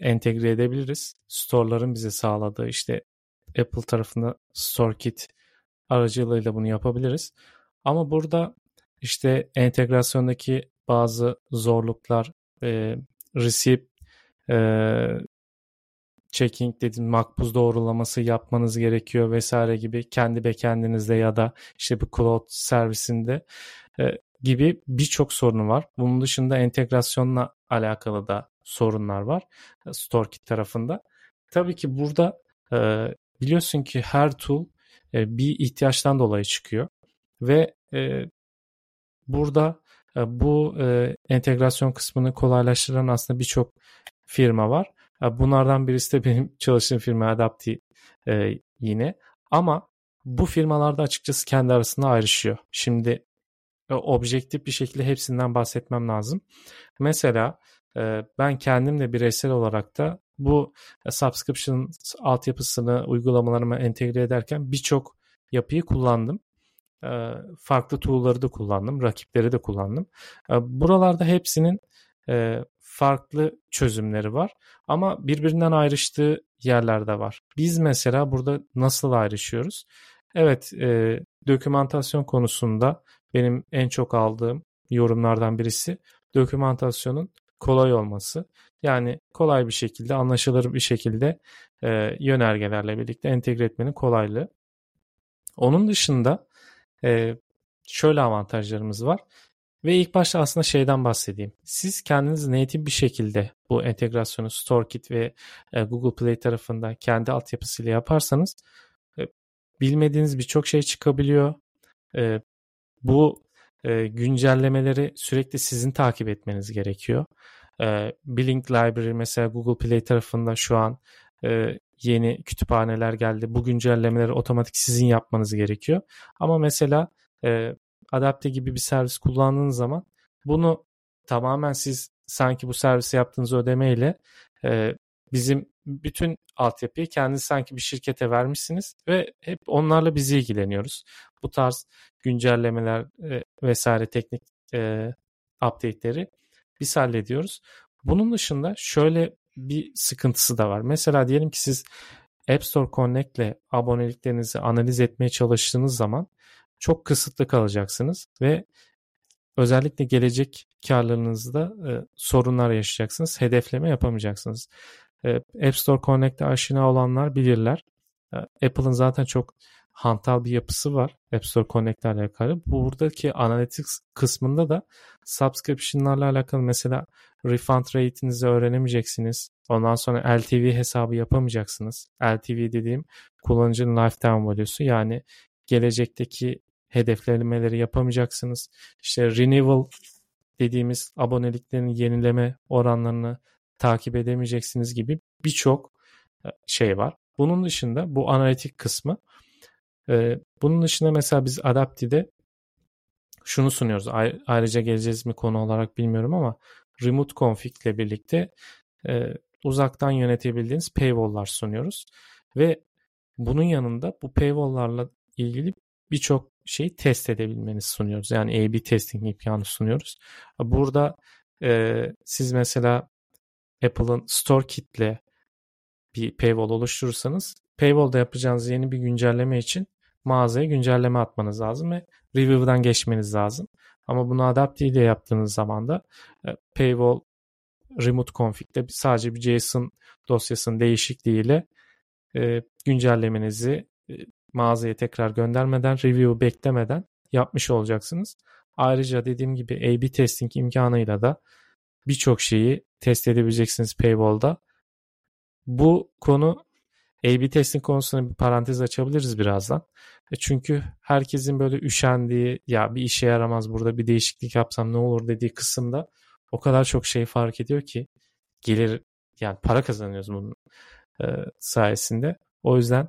entegre edebiliriz. Store'ların bize sağladığı işte Apple tarafında StoreKit aracılığıyla bunu yapabiliriz. Ama burada işte entegrasyondaki bazı zorluklar, e, receipt e, checking dediğim makbuz doğrulaması yapmanız gerekiyor vesaire gibi kendi backend'inizde ya da işte bu cloud servisinde e, gibi birçok sorunu var. Bunun dışında entegrasyonla alakalı da sorunlar var e, StoreKit tarafında. Tabii ki burada e, biliyorsun ki her tool e, bir ihtiyaçtan dolayı çıkıyor ve e, Burada e, bu e, entegrasyon kısmını kolaylaştıran aslında birçok firma var. E, bunlardan birisi de benim çalıştığım firma Adapti e, yine. Ama bu firmalarda açıkçası kendi arasında ayrışıyor. Şimdi e, objektif bir şekilde hepsinden bahsetmem lazım. Mesela e, ben kendim de bireysel olarak da bu e, subscription altyapısını uygulamalarıma entegre ederken birçok yapıyı kullandım farklı tool'ları da kullandım, rakipleri de kullandım. Buralarda hepsinin farklı çözümleri var ama birbirinden ayrıştığı yerler de var. Biz mesela burada nasıl ayrışıyoruz? Evet, e, dokümantasyon konusunda benim en çok aldığım yorumlardan birisi dokümantasyonun kolay olması. Yani kolay bir şekilde, anlaşılır bir şekilde e, yönergelerle birlikte entegre etmenin kolaylığı. Onun dışında e, şöyle avantajlarımız var. Ve ilk başta aslında şeyden bahsedeyim. Siz kendiniz native bir şekilde bu entegrasyonu StoreKit ve e, Google Play tarafında kendi altyapısıyla yaparsanız e, bilmediğiniz birçok şey çıkabiliyor. E, bu güncellemeleri sürekli sizin takip etmeniz gerekiyor. Blink Library mesela Google Play tarafında şu an yeni kütüphaneler geldi. Bu güncellemeleri otomatik sizin yapmanız gerekiyor. Ama mesela Adapte gibi bir servis kullandığınız zaman bunu tamamen siz sanki bu servisi yaptığınız ödemeyle e, bizim bütün altyapıyı kendiniz sanki bir şirkete vermişsiniz ve hep onlarla biz ilgileniyoruz. Bu tarz güncellemeler e, vesaire teknik e, update'leri biz hallediyoruz. Bunun dışında şöyle bir sıkıntısı da var. Mesela diyelim ki siz App Store Connect ile aboneliklerinizi analiz etmeye çalıştığınız zaman çok kısıtlı kalacaksınız ve özellikle gelecek karlarınızda e, sorunlar yaşayacaksınız. Hedefleme yapamayacaksınız. E, App Store Connect'e aşina olanlar bilirler. E, Apple'ın zaten çok hantal bir yapısı var App Store Connect ile alakalı. Buradaki Analytics kısmında da subscription'larla alakalı mesela refund rate'inizi öğrenemeyeceksiniz. Ondan sonra LTV hesabı yapamayacaksınız. LTV dediğim kullanıcının lifetime value'su yani gelecekteki hedeflemeleri yapamayacaksınız. İşte renewal dediğimiz aboneliklerin yenileme oranlarını takip edemeyeceksiniz gibi birçok e, şey var. Bunun dışında bu analitik kısmı. E, bunun dışında mesela biz Adapti'de şunu sunuyoruz. Ayrıca geleceğiz mi konu olarak bilmiyorum ama remote config ile birlikte e, uzaktan yönetebildiğiniz paywall'lar sunuyoruz. Ve bunun yanında bu paywall'larla ilgili birçok şeyi test edebilmenizi sunuyoruz. Yani A-B testing imkanı sunuyoruz. Burada e, siz mesela Apple'ın Store Kit'le bir paywall oluşturursanız paywall'da yapacağınız yeni bir güncelleme için mağazaya güncelleme atmanız lazım ve review'dan geçmeniz lazım. Ama bunu Adaptive ile yaptığınız zaman da e, paywall remote config'de sadece bir JSON dosyasının değişikliğiyle e, güncellemenizi e, mağazaya tekrar göndermeden, review beklemeden yapmış olacaksınız. Ayrıca dediğim gibi A-B testing imkanıyla da birçok şeyi test edebileceksiniz paywall'da. Bu konu A-B testing konusuna bir parantez açabiliriz birazdan. E çünkü herkesin böyle üşendiği ya bir işe yaramaz burada bir değişiklik yapsam ne olur dediği kısımda o kadar çok şey fark ediyor ki gelir yani para kazanıyoruz bunun e, sayesinde. O yüzden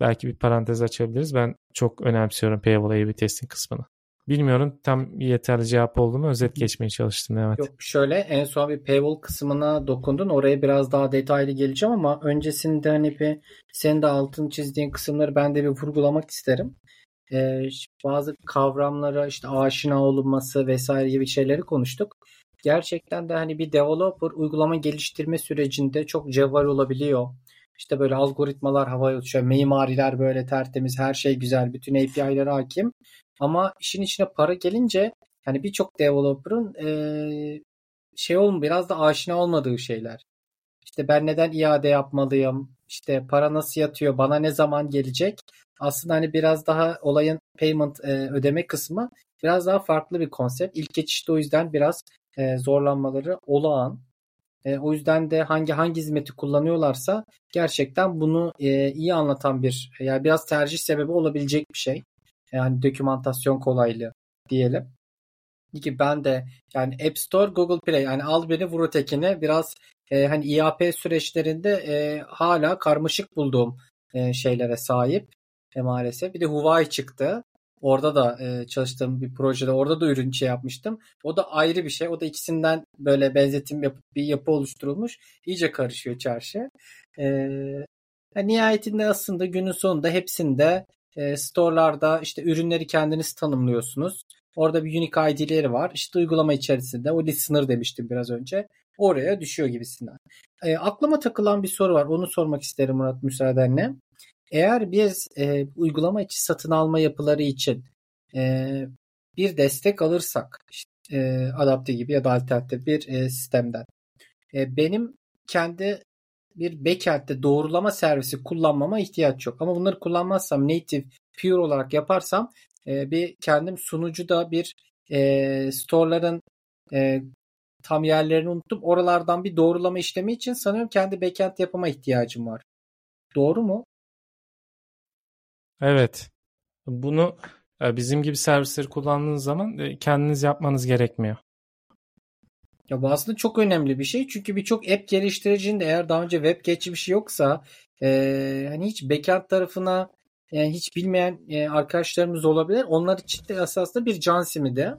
belki bir parantez açabiliriz. Ben çok önemsiyorum Paywall A-B testing kısmını. Bilmiyorum tam yeterli cevap oldu mu? Özet geçmeye çalıştım evet. Yok şöyle en son bir paywall kısmına dokundun. Oraya biraz daha detaylı geleceğim ama öncesinde hani bir senin de altını çizdiğin kısımları ben de bir vurgulamak isterim. Ee, bazı kavramlara işte aşina olunması vesaire gibi şeyleri konuştuk. Gerçekten de hani bir developer uygulama geliştirme sürecinde çok cevval olabiliyor. İşte böyle algoritmalar havaya uçuyor. Mimariler böyle tertemiz. Her şey güzel. Bütün API'lere hakim. Ama işin içine para gelince yani birçok developer'ın e, şey olm biraz da aşina olmadığı şeyler. İşte ben neden iade yapmalıyım? İşte para nasıl yatıyor? Bana ne zaman gelecek? Aslında hani biraz daha olayın payment e, ödeme kısmı biraz daha farklı bir konsept. İlk geçişte o yüzden biraz e, zorlanmaları olağan. E, o yüzden de hangi hangi hizmeti kullanıyorlarsa gerçekten bunu e, iyi anlatan bir yani biraz tercih sebebi olabilecek bir şey. Yani dokümantasyon kolaylığı diyelim. Ki ben de yani App Store, Google Play yani al beni vur ötekine biraz e, hani IAP süreçlerinde e, hala karmaşık bulduğum e, şeylere sahip e, maalesef. Bir de Huawei çıktı. Orada da e, çalıştığım bir projede orada da ürün şey yapmıştım. O da ayrı bir şey. O da ikisinden böyle benzetim yapıp bir yapı oluşturulmuş. İyice karışıyor çarşı. E, yani nihayetinde aslında günün sonunda hepsinde e, store'larda işte ürünleri kendiniz tanımlıyorsunuz. Orada bir unique ID'leri var. İşte uygulama içerisinde o listener demiştim biraz önce. Oraya düşüyor gibisinden. E, aklıma takılan bir soru var. Onu sormak isterim Murat müsaadenle. Eğer biz e, uygulama içi satın alma yapıları için e, bir destek alırsak işte, e, adapte gibi ya da alternatif bir e, sistemden e, benim kendi bir backend'de doğrulama servisi kullanmama ihtiyaç yok. Ama bunları kullanmazsam native pure olarak yaparsam e, bir kendim sunucuda bir e, store'ların e, tam yerlerini unuttum. Oralardan bir doğrulama işlemi için sanıyorum kendi backend yapıma ihtiyacım var. Doğru mu? Evet. Bunu e, bizim gibi servisleri kullandığınız zaman e, kendiniz yapmanız gerekmiyor. Ya bu aslında çok önemli bir şey. Çünkü birçok app geliştiricinin eğer daha önce web geçmişi yoksa e, hani hiç backend tarafına yani hiç bilmeyen e, arkadaşlarımız olabilir. Onlar için de esasında bir can simidi.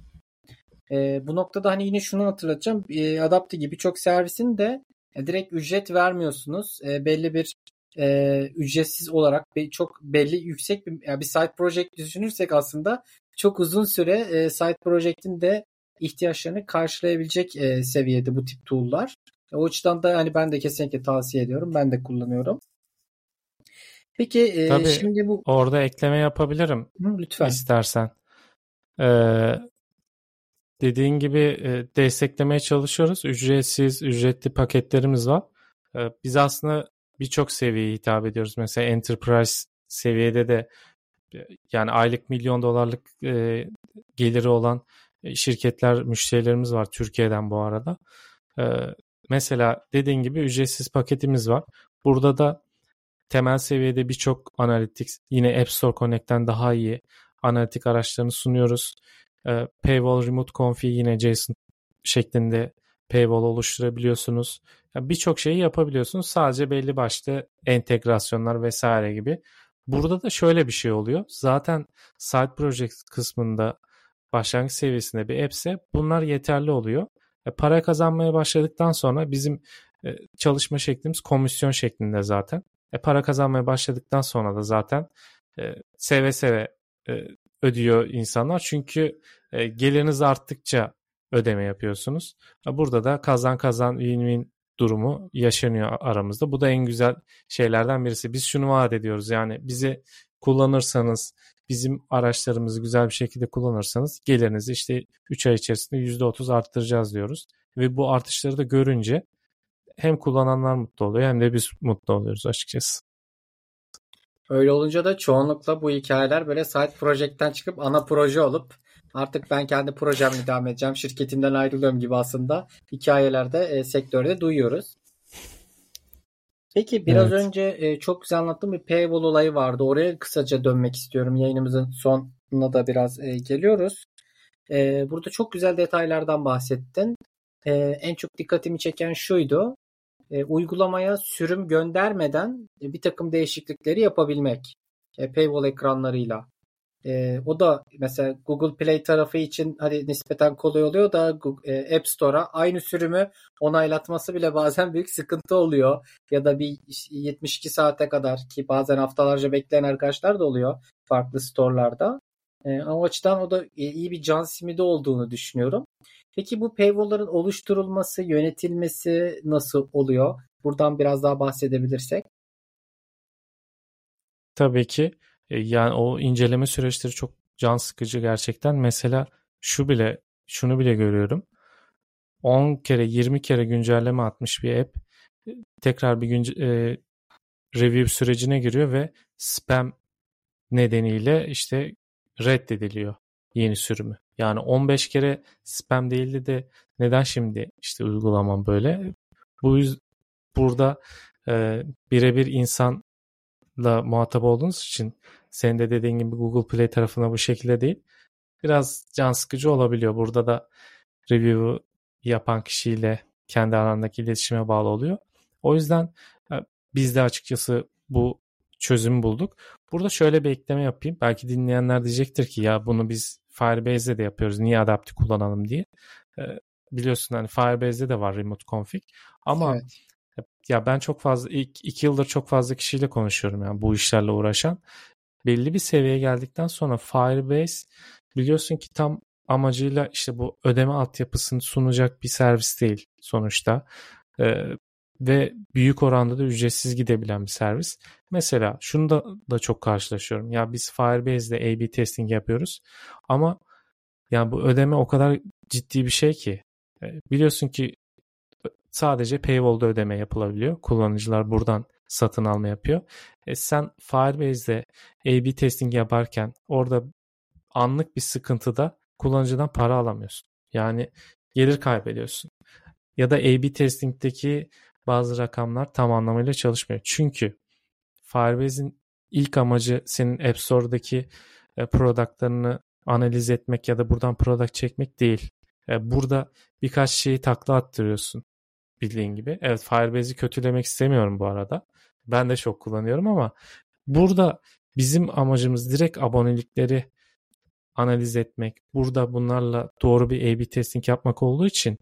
E, bu noktada hani yine şunu hatırlatacağım. E, Adapte gibi çok servisin de e, direkt ücret vermiyorsunuz. E, belli bir e, ücretsiz olarak çok belli yüksek bir yani bir site project düşünürsek aslında çok uzun süre e, site project'in de ihtiyaçlarını karşılayabilecek e, seviyede bu tip tool'lar. O açıdan da hani ben de kesinlikle tavsiye ediyorum. Ben de kullanıyorum. Peki e, Tabii, şimdi bu orada ekleme yapabilirim. Hı, lütfen. İstersen. Ee, dediğin gibi e, desteklemeye çalışıyoruz. Ücretsiz, ücretli paketlerimiz var. E, biz aslında birçok seviyeye hitap ediyoruz. Mesela enterprise seviyede de yani aylık milyon dolarlık e, geliri olan e, şirketler, müşterilerimiz var Türkiye'den bu arada. E, mesela dediğin gibi ücretsiz paketimiz var. Burada da temel seviyede birçok analitik yine App Store Connect'ten daha iyi analitik araçlarını sunuyoruz. E, Paywall Remote Config yine JSON şeklinde paywall oluşturabiliyorsunuz. Yani Birçok şeyi yapabiliyorsunuz. Sadece belli başlı entegrasyonlar vesaire gibi. Burada da şöyle bir şey oluyor. Zaten side project kısmında başlangıç seviyesinde bir app'se bunlar yeterli oluyor. E, para kazanmaya başladıktan sonra bizim e, çalışma şeklimiz komisyon şeklinde zaten. E, para kazanmaya başladıktan sonra da zaten e, seve seve ödüyor insanlar. Çünkü e, geliriniz arttıkça ödeme yapıyorsunuz. Burada da kazan kazan win-win durumu yaşanıyor aramızda. Bu da en güzel şeylerden birisi. Biz şunu vaat ediyoruz yani bizi kullanırsanız bizim araçlarımızı güzel bir şekilde kullanırsanız gelirinizi işte 3 ay içerisinde %30 arttıracağız diyoruz. Ve bu artışları da görünce hem kullananlar mutlu oluyor hem de biz mutlu oluyoruz açıkçası. Öyle olunca da çoğunlukla bu hikayeler böyle side project'ten çıkıp ana proje olup artık ben kendi projemle devam edeceğim, şirketimden ayrılıyorum gibi aslında hikayelerde e, sektörde duyuyoruz. Peki biraz evet. önce e, çok güzel anlattığım bir paywall olayı vardı. Oraya kısaca dönmek istiyorum. Yayınımızın sonuna da biraz e, geliyoruz. E, burada çok güzel detaylardan bahsettin. E, en çok dikkatimi çeken şuydu. E, uygulamaya sürüm göndermeden e, bir takım değişiklikleri yapabilmek. E, paywall ekranlarıyla. E, o da mesela Google Play tarafı için hadi nispeten kolay oluyor da Google, e, App Store'a aynı sürümü onaylatması bile bazen büyük sıkıntı oluyor. Ya da bir 72 saate kadar ki bazen haftalarca bekleyen arkadaşlar da oluyor farklı store'larda. E, o açıdan o da iyi bir can simidi olduğunu düşünüyorum. Peki bu paywall'ların oluşturulması, yönetilmesi nasıl oluyor? Buradan biraz daha bahsedebilirsek. Tabii ki. E, yani o inceleme süreçleri çok can sıkıcı gerçekten. Mesela şu bile şunu bile görüyorum. 10 kere 20 kere güncelleme atmış bir app e, tekrar bir gün e, review sürecine giriyor ve spam nedeniyle işte reddediliyor yeni sürümü. Yani 15 kere spam değildi de neden şimdi işte uygulamam böyle? Bu burada e, birebir insanla muhatap olduğunuz için senin de dediğin gibi Google Play tarafına bu şekilde değil. Biraz can sıkıcı olabiliyor. Burada da review yapan kişiyle kendi arandaki iletişime bağlı oluyor. O yüzden e, biz de açıkçası bu çözümü bulduk. Burada şöyle bir ekleme yapayım. Belki dinleyenler diyecektir ki ya bunu biz Firebase'de de yapıyoruz. Niye Adaptive kullanalım diye. E, biliyorsun hani Firebase'de de var remote config. Ama evet. ya ben çok fazla ilk iki yıldır çok fazla kişiyle konuşuyorum yani bu işlerle uğraşan belli bir seviyeye geldikten sonra Firebase biliyorsun ki tam amacıyla işte bu ödeme altyapısını sunacak bir servis değil sonuçta. Ee, ve büyük oranda da ücretsiz gidebilen bir servis. Mesela şunu da, da çok karşılaşıyorum. Ya biz Firebase'de A-B testing yapıyoruz ama yani bu ödeme o kadar ciddi bir şey ki e, biliyorsun ki sadece paywall'da ödeme yapılabiliyor. Kullanıcılar buradan satın alma yapıyor. E sen Firebase'de A-B testing yaparken orada anlık bir sıkıntıda kullanıcıdan para alamıyorsun. Yani gelir kaybediyorsun. Ya da A-B testing'deki bazı rakamlar tam anlamıyla çalışmıyor. Çünkü Firebase'in ilk amacı senin App Store'daki e, productlarını analiz etmek ya da buradan product çekmek değil. E, burada birkaç şeyi takla attırıyorsun bildiğin gibi. Evet Firebase'i kötülemek istemiyorum bu arada. Ben de çok kullanıyorum ama burada bizim amacımız direkt abonelikleri analiz etmek. Burada bunlarla doğru bir A-B testing yapmak olduğu için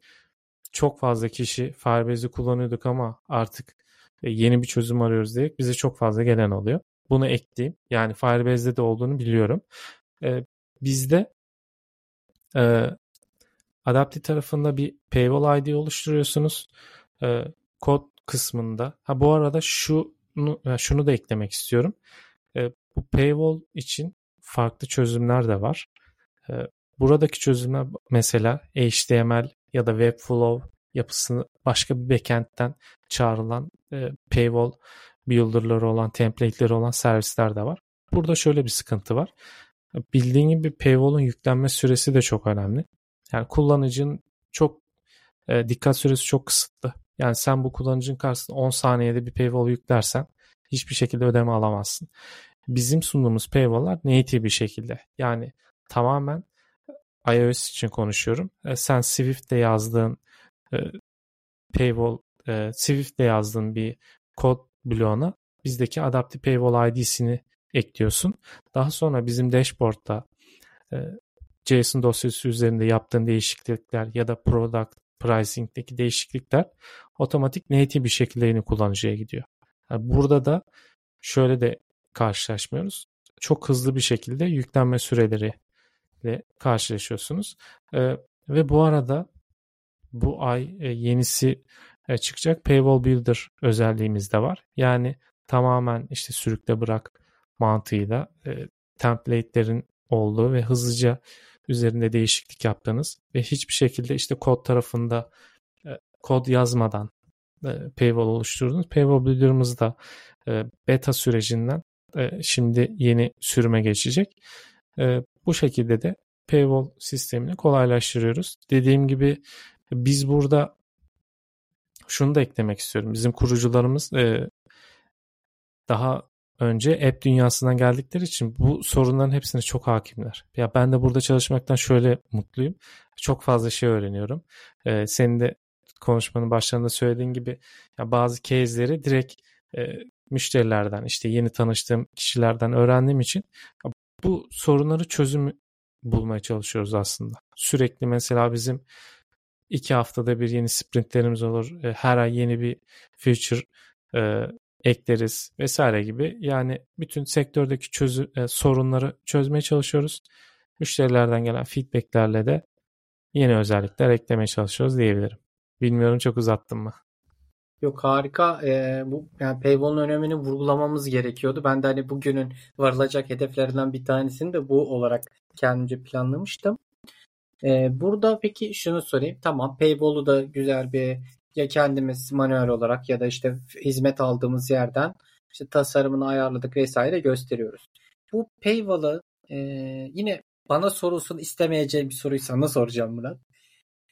çok fazla kişi Firebase'i kullanıyorduk ama artık e, yeni bir çözüm arıyoruz diye bize çok fazla gelen oluyor. Bunu ekleyeyim. Yani Firebase'de de olduğunu biliyorum. Ee, bizde e, Adaptive tarafında bir Paywall ID oluşturuyorsunuz. E, kod kısmında. Ha bu arada şunu şunu da eklemek istiyorum. E, bu paywall için farklı çözümler de var. E, buradaki çözümler mesela HTML ya da Webflow yapısını başka bir backend'den çağrılan e, paywall builder'ları olan, template'leri olan servisler de var. Burada şöyle bir sıkıntı var. Bildiğin gibi paywall'un yüklenme süresi de çok önemli. Yani kullanıcının çok e, dikkat süresi çok kısıtlı. Yani sen bu kullanıcının karşısında 10 saniyede bir paywall yüklersen hiçbir şekilde ödeme alamazsın. Bizim sunduğumuz paywall'lar native bir şekilde. Yani tamamen iOS için konuşuyorum. E, sen Swift'te yazdığın e, paywall e, Swift'te yazdığın bir kod bloğuna bizdeki Adaptive Paywall ID'sini ekliyorsun. Daha sonra bizim dashboard'da e, JSON dosyası üzerinde yaptığın değişiklikler ya da product pricing'deki değişiklikler otomatik native bir şekilde yeni kullanıcıya gidiyor. Yani burada da şöyle de karşılaşmıyoruz. Çok hızlı bir şekilde yüklenme süreleri ile karşılaşıyorsunuz. E, ve bu arada bu ay e, yenisi e, çıkacak Paywall Builder özelliğimiz de var. Yani tamamen işte sürükle bırak mantığıyla e, template'lerin olduğu ve hızlıca üzerinde değişiklik yaptığınız ve hiçbir şekilde işte kod tarafında e, kod yazmadan e, paywall oluşturduğunuz paywall builder'ımız da e, beta sürecinden şimdi yeni sürüme geçecek. Bu şekilde de paywall sistemini kolaylaştırıyoruz. Dediğim gibi biz burada şunu da eklemek istiyorum. Bizim kurucularımız daha önce app dünyasından geldikleri için bu sorunların hepsine çok hakimler. Ya ben de burada çalışmaktan şöyle mutluyum. Çok fazla şey öğreniyorum. Ee, senin de konuşmanın başlarında söylediğin gibi ya bazı case'leri direkt e, müşterilerden işte yeni tanıştığım kişilerden öğrendiğim için bu sorunları çözüm bulmaya çalışıyoruz aslında. Sürekli mesela bizim iki haftada bir yeni sprintlerimiz olur. E, her ay yeni bir feature e, ekleriz vesaire gibi. Yani bütün sektördeki çözü, e, sorunları çözmeye çalışıyoruz. Müşterilerden gelen feedbacklerle de yeni özellikler eklemeye çalışıyoruz diyebilirim. Bilmiyorum çok uzattım mı? Yok harika. Ee, bu yani paywall'un önemini vurgulamamız gerekiyordu. Ben de hani bugünün varılacak hedeflerinden bir tanesini de bu olarak kendimce planlamıştım. Ee, burada peki şunu sorayım. Tamam paywall'u da güzel bir ya kendimiz manuel olarak ya da işte hizmet aldığımız yerden işte tasarımını ayarladık vesaire gösteriyoruz. Bu paywall'ı e, yine bana sorulsun istemeyeceğim bir soruyu sana soracağım Murat.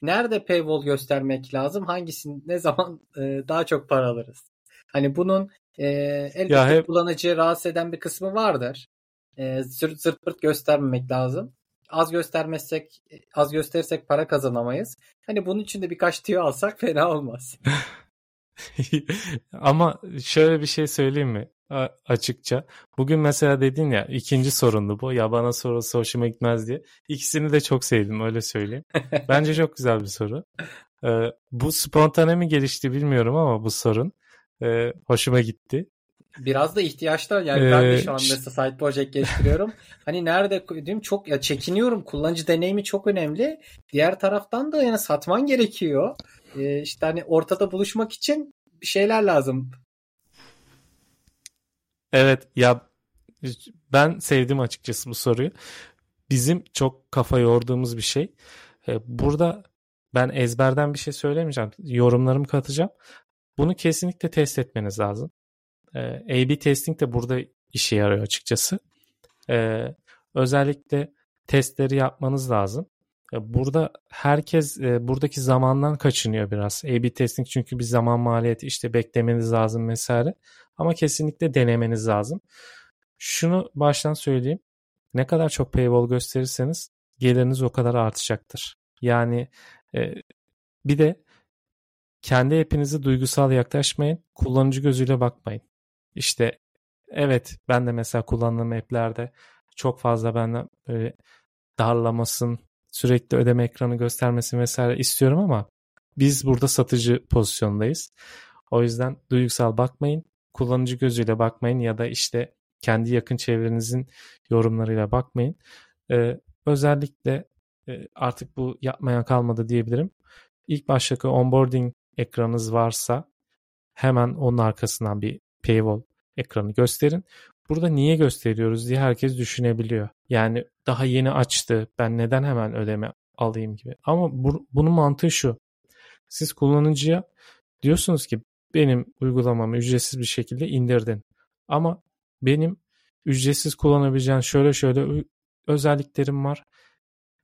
Nerede paywall göstermek lazım? Hangisini ne zaman e, daha çok para alırız? Hani bunun e, elbette hep... kullanıcıyı rahatsız eden bir kısmı vardır. E, zırt zırt göstermemek lazım az göstermezsek az gösterirsek para kazanamayız. Hani bunun için de birkaç tüyo alsak fena olmaz. Ama şöyle bir şey söyleyeyim mi? A- açıkça. Bugün mesela dedin ya ikinci sorundu bu. Ya bana sorulsa hoşuma gitmez diye. İkisini de çok sevdim öyle söyleyeyim. Bence çok güzel bir soru. Ee, bu spontane mi gelişti bilmiyorum ama bu sorun. Ee, hoşuma gitti. Biraz da ihtiyaçlar yani ee, ben de şu an mesela side project geliştiriyorum. hani nerede diyeyim çok ya çekiniyorum. Kullanıcı deneyimi çok önemli. Diğer taraftan da yani satman gerekiyor. Ee, işte hani ortada buluşmak için bir şeyler lazım. Evet ya ben sevdim açıkçası bu soruyu. Bizim çok kafa yorduğumuz bir şey. Ee, burada ben ezberden bir şey söylemeyeceğim. Yorumlarımı katacağım. Bunu kesinlikle test etmeniz lazım. E, A-B testing de burada işe yarıyor açıkçası. E, özellikle testleri yapmanız lazım. E, burada herkes e, buradaki zamandan kaçınıyor biraz. A-B testing çünkü bir zaman maliyeti işte beklemeniz lazım vesaire. Ama kesinlikle denemeniz lazım. Şunu baştan söyleyeyim. Ne kadar çok paywall gösterirseniz geliriniz o kadar artacaktır. Yani e, bir de kendi app'inize duygusal yaklaşmayın. Kullanıcı gözüyle bakmayın. İşte evet ben de mesela kullandığım app'lerde çok fazla benden böyle darlamasın, sürekli ödeme ekranı göstermesin vesaire istiyorum ama biz burada satıcı pozisyondayız. O yüzden duygusal bakmayın, kullanıcı gözüyle bakmayın ya da işte kendi yakın çevrenizin yorumlarıyla bakmayın. Ee, özellikle artık bu yapmaya kalmadı diyebilirim. İlk baştaki onboarding ekranınız varsa hemen onun arkasından bir paywall ekranı gösterin. Burada niye gösteriyoruz diye herkes düşünebiliyor. Yani daha yeni açtı ben neden hemen ödeme alayım gibi. Ama bu, bunun mantığı şu. Siz kullanıcıya diyorsunuz ki benim uygulamamı ücretsiz bir şekilde indirdin. Ama benim ücretsiz kullanabileceğin şöyle şöyle özelliklerim var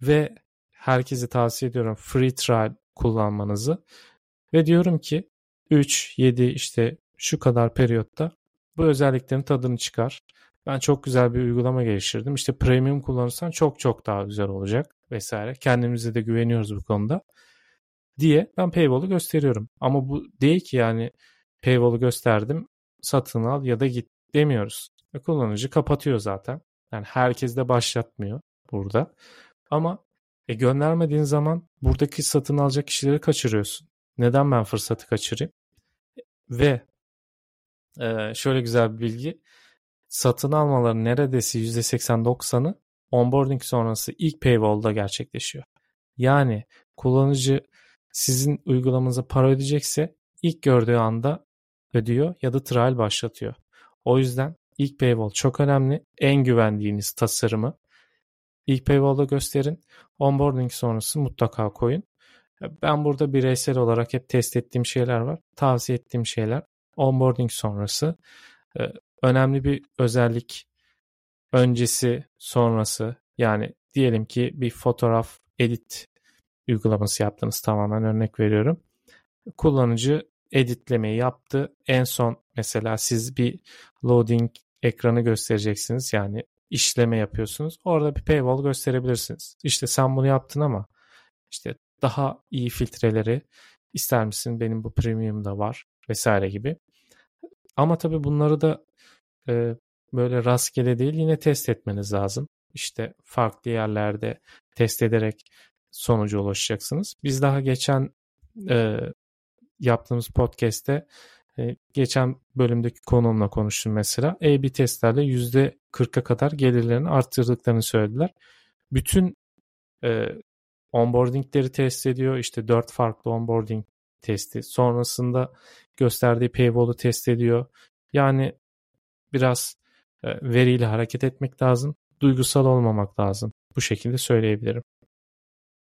ve herkese tavsiye ediyorum free trial kullanmanızı ve diyorum ki 3, 7 işte şu kadar periyotta bu özelliklerin tadını çıkar. Ben çok güzel bir uygulama geliştirdim. İşte premium kullanırsan çok çok daha güzel olacak vesaire. Kendimize de güveniyoruz bu konuda. diye ben paywall'u gösteriyorum. Ama bu değil ki yani paywall'u gösterdim satın al ya da git demiyoruz. Ve kullanıcı kapatıyor zaten. Yani herkes de başlatmıyor burada. Ama e, göndermediğin zaman buradaki satın alacak kişileri kaçırıyorsun. Neden ben fırsatı kaçırayım? Ve e, şöyle güzel bir bilgi. Satın almaların neredeyse %80-90'ı onboarding sonrası ilk paywall'da gerçekleşiyor. Yani kullanıcı sizin uygulamanıza para ödeyecekse ilk gördüğü anda ödüyor ya da trial başlatıyor. O yüzden ilk paywall çok önemli. En güvendiğiniz tasarımı ilk paywall'da gösterin. Onboarding sonrası mutlaka koyun. Ben burada bireysel olarak hep test ettiğim şeyler var. Tavsiye ettiğim şeyler onboarding sonrası. Ee, önemli bir özellik öncesi sonrası yani diyelim ki bir fotoğraf edit uygulaması yaptınız tamamen örnek veriyorum. Kullanıcı editlemeyi yaptı. En son mesela siz bir loading ekranı göstereceksiniz. Yani işleme yapıyorsunuz. Orada bir paywall gösterebilirsiniz. İşte sen bunu yaptın ama işte daha iyi filtreleri ister misin? Benim bu premium'da var vesaire gibi. Ama tabii bunları da e, böyle rastgele değil yine test etmeniz lazım. İşte farklı yerlerde test ederek sonuca ulaşacaksınız. Biz daha geçen e, yaptığımız podcast'te e, geçen bölümdeki konuğumla konuştum mesela. A-B testlerle %40'a kadar gelirlerini arttırdıklarını söylediler. Bütün e, onboardingleri test ediyor. İşte 4 farklı onboarding testi. Sonrasında gösterdiği paywall'u test ediyor. Yani biraz e, veriyle hareket etmek lazım. Duygusal olmamak lazım. Bu şekilde söyleyebilirim.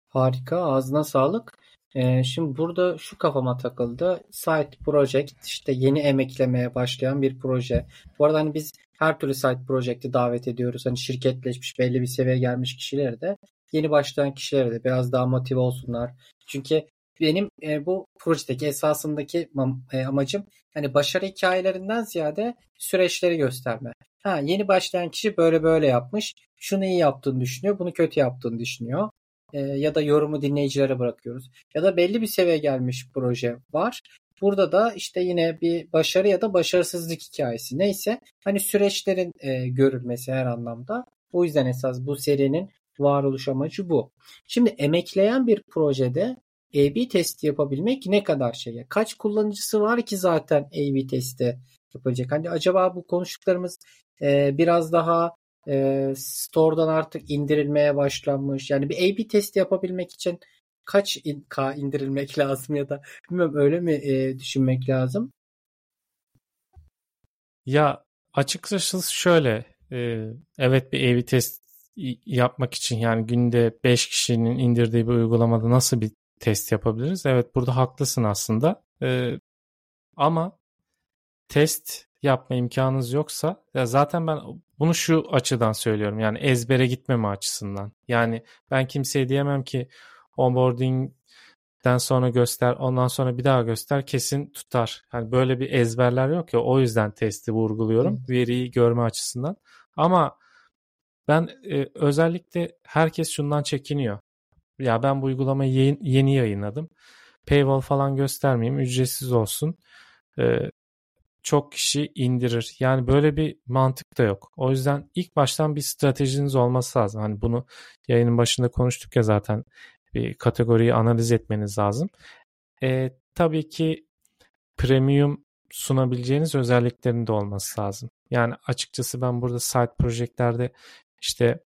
Harika, ağzına sağlık. Ee, şimdi burada şu kafama takıldı. Site Project işte yeni emeklemeye başlayan bir proje. Bu arada hani biz her türlü Site Project'i davet ediyoruz. Hani şirketleşmiş belli bir seviyeye gelmiş kişileri de yeni başlayan kişileri de biraz daha motive olsunlar. Çünkü benim e, bu projedeki esasındaki e, amacım hani başarı hikayelerinden ziyade süreçleri gösterme. Ha, yeni başlayan kişi böyle böyle yapmış. Şunu iyi yaptığını düşünüyor, bunu kötü yaptığını düşünüyor e, ya da yorumu dinleyicilere bırakıyoruz. Ya da belli bir seviye gelmiş proje var. Burada da işte yine bir başarı ya da başarısızlık hikayesi neyse hani süreçlerin e, görülmesi her anlamda. O yüzden esas bu serinin varoluş amacı bu. Şimdi emekleyen bir projede A-B testi yapabilmek ne kadar şey? Kaç kullanıcısı var ki zaten A-B testi yapacak? Hani acaba bu konuştuklarımız e, biraz daha e, store'dan artık indirilmeye başlanmış. Yani bir A-B testi yapabilmek için kaç in, K indirilmek lazım ya da bilmiyorum öyle mi e, düşünmek lazım? Ya açıkçası şöyle e, evet bir A-B test yapmak için yani günde 5 kişinin indirdiği bir uygulamada nasıl bir test yapabiliriz? Evet burada haklısın aslında. E, ama test yapma imkanınız yoksa ya zaten ben bunu şu açıdan söylüyorum. Yani ezbere gitmeme açısından. Yani ben kimseye diyemem ki onboarding'den sonra göster, ondan sonra bir daha göster kesin tutar. Hani böyle bir ezberler yok ya o yüzden testi vurguluyorum. Hı. Veriyi görme açısından. Ama ben e, özellikle herkes şundan çekiniyor. Ya ben bu uygulamayı yeni, yeni yayınladım. Paywall falan göstermeyeyim, ücretsiz olsun. E, çok kişi indirir. Yani böyle bir mantık da yok. O yüzden ilk baştan bir stratejiniz olması lazım. Hani bunu yayının başında konuştuk ya zaten bir kategoriyi analiz etmeniz lazım. E, tabii ki premium sunabileceğiniz özelliklerin de olması lazım. Yani açıkçası ben burada site projektlerde işte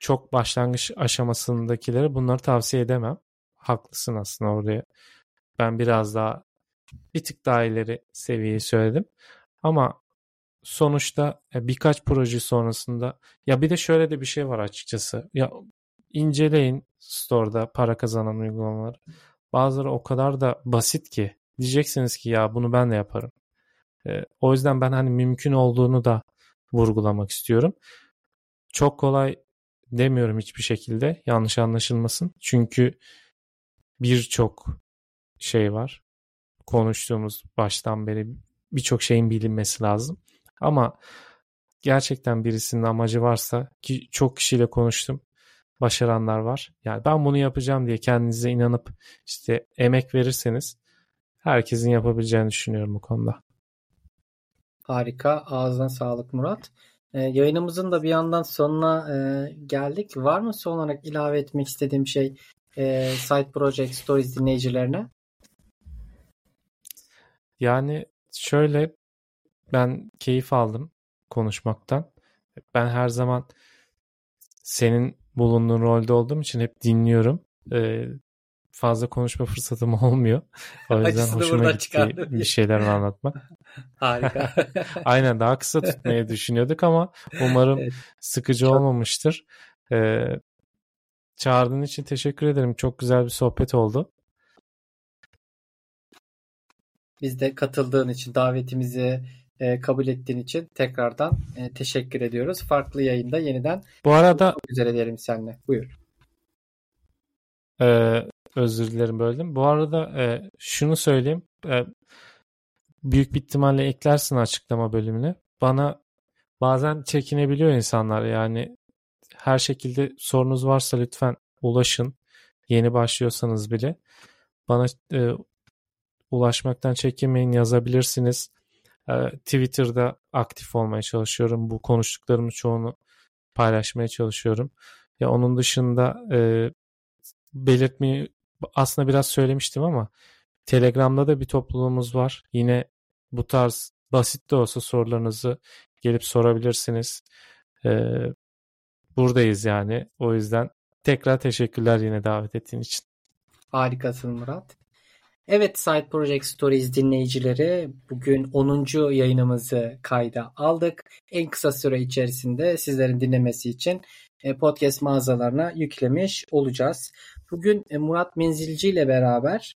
çok başlangıç aşamasındakileri bunları tavsiye edemem. Haklısın aslında oraya. Ben biraz daha bir tık daha ileri seviyeyi söyledim. Ama sonuçta e, birkaç proje sonrasında ya bir de şöyle de bir şey var açıkçası. Ya inceleyin store'da para kazanan uygulamalar. Bazıları o kadar da basit ki diyeceksiniz ki ya bunu ben de yaparım. E, o yüzden ben hani mümkün olduğunu da vurgulamak istiyorum. Çok kolay demiyorum hiçbir şekilde yanlış anlaşılmasın. Çünkü birçok şey var konuştuğumuz baştan beri birçok şeyin bilinmesi lazım. Ama gerçekten birisinin amacı varsa ki çok kişiyle konuştum. başaranlar var. Yani ben bunu yapacağım diye kendinize inanıp işte emek verirseniz herkesin yapabileceğini düşünüyorum bu konuda. Harika. Ağzına sağlık Murat. Ee, yayınımızın da bir yandan sonuna e, geldik. Var mı son olarak ilave etmek istediğim şey e, Side Project Stories dinleyicilerine? Yani şöyle ben keyif aldım konuşmaktan. Ben her zaman senin bulunduğun rolde olduğum için hep dinliyorum. Ee, fazla konuşma fırsatım olmuyor. O yüzden hoşuma gitti çıkardım. bir şeyler anlatmak. Harika. Aynen daha kısa tutmayı düşünüyorduk ama umarım Evet. sıkıcı Çok- olmamıştır. Ee, çağırdığın için teşekkür ederim. Çok güzel bir sohbet oldu. Biz de katıldığın için, davetimizi e, kabul ettiğin için tekrardan e, teşekkür ediyoruz. Farklı yayında yeniden Bu arada üzere diyelim seninle. Buyur. Ee, özür dilerim böldüm. Bu arada e, şunu söyleyeyim. E, büyük bir ihtimalle eklersin açıklama bölümüne. Bana bazen çekinebiliyor insanlar. Yani her şekilde sorunuz varsa lütfen ulaşın. Yeni başlıyorsanız bile. Bana e, ulaşmaktan çekinmeyin yazabilirsiniz. E, Twitter'da aktif olmaya çalışıyorum. Bu konuştuklarımın çoğunu paylaşmaya çalışıyorum. Ya onun dışında e, belirtmeyi aslında biraz söylemiştim ama Telegram'da da bir topluluğumuz var. Yine bu tarz basit de olsa sorularınızı gelip sorabilirsiniz. Ee, buradayız yani. O yüzden tekrar teşekkürler yine davet ettiğin için. Harikasın Murat. Evet Side Project Stories dinleyicileri bugün 10. yayınımızı kayda aldık. En kısa süre içerisinde sizlerin dinlemesi için e, podcast mağazalarına yüklemiş olacağız. Bugün e, Murat Menzilci ile beraber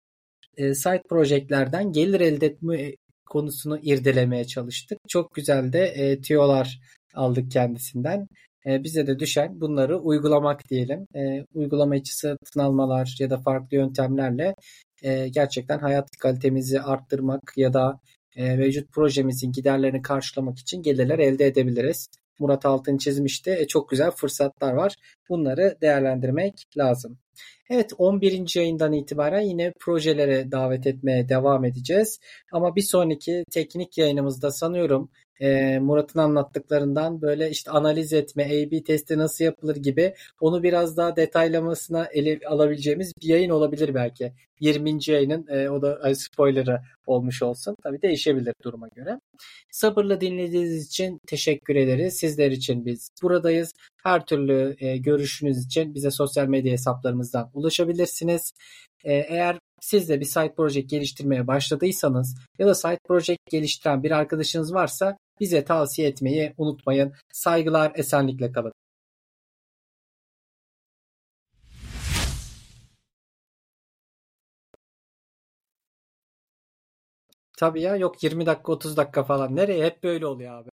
e, side projelerden gelir elde etme konusunu irdelemeye çalıştık. Çok güzel de e, tüyolar aldık kendisinden. E, bize de düşen bunları uygulamak diyelim. E, uygulama içi satın almalar ya da farklı yöntemlerle e, gerçekten hayat kalitemizi arttırmak ya da e, mevcut projemizin giderlerini karşılamak için gelirler elde edebiliriz. Murat Altın çizmişti. E, çok güzel fırsatlar var. Bunları değerlendirmek lazım. Evet 11. yayından itibaren yine projelere davet etmeye devam edeceğiz. Ama bir sonraki teknik yayınımızda sanıyorum e, Murat'ın anlattıklarından böyle işte analiz etme, A-B testi nasıl yapılır gibi onu biraz daha detaylamasına ele alabileceğimiz bir yayın olabilir belki. 20. yayının e, o da spoilerı olmuş olsun. Tabii değişebilir duruma göre. Sabırla dinlediğiniz için teşekkür ederiz. Sizler için biz buradayız. Her türlü e, görüşünüz için bize sosyal medya hesaplarımızdan ulaşabilirsiniz. Eğer siz de bir site project geliştirmeye başladıysanız ya da site project geliştiren bir arkadaşınız varsa bize tavsiye etmeyi unutmayın. Saygılar, esenlikle kalın. Tabii ya yok 20 dakika 30 dakika falan. Nereye? Hep böyle oluyor abi.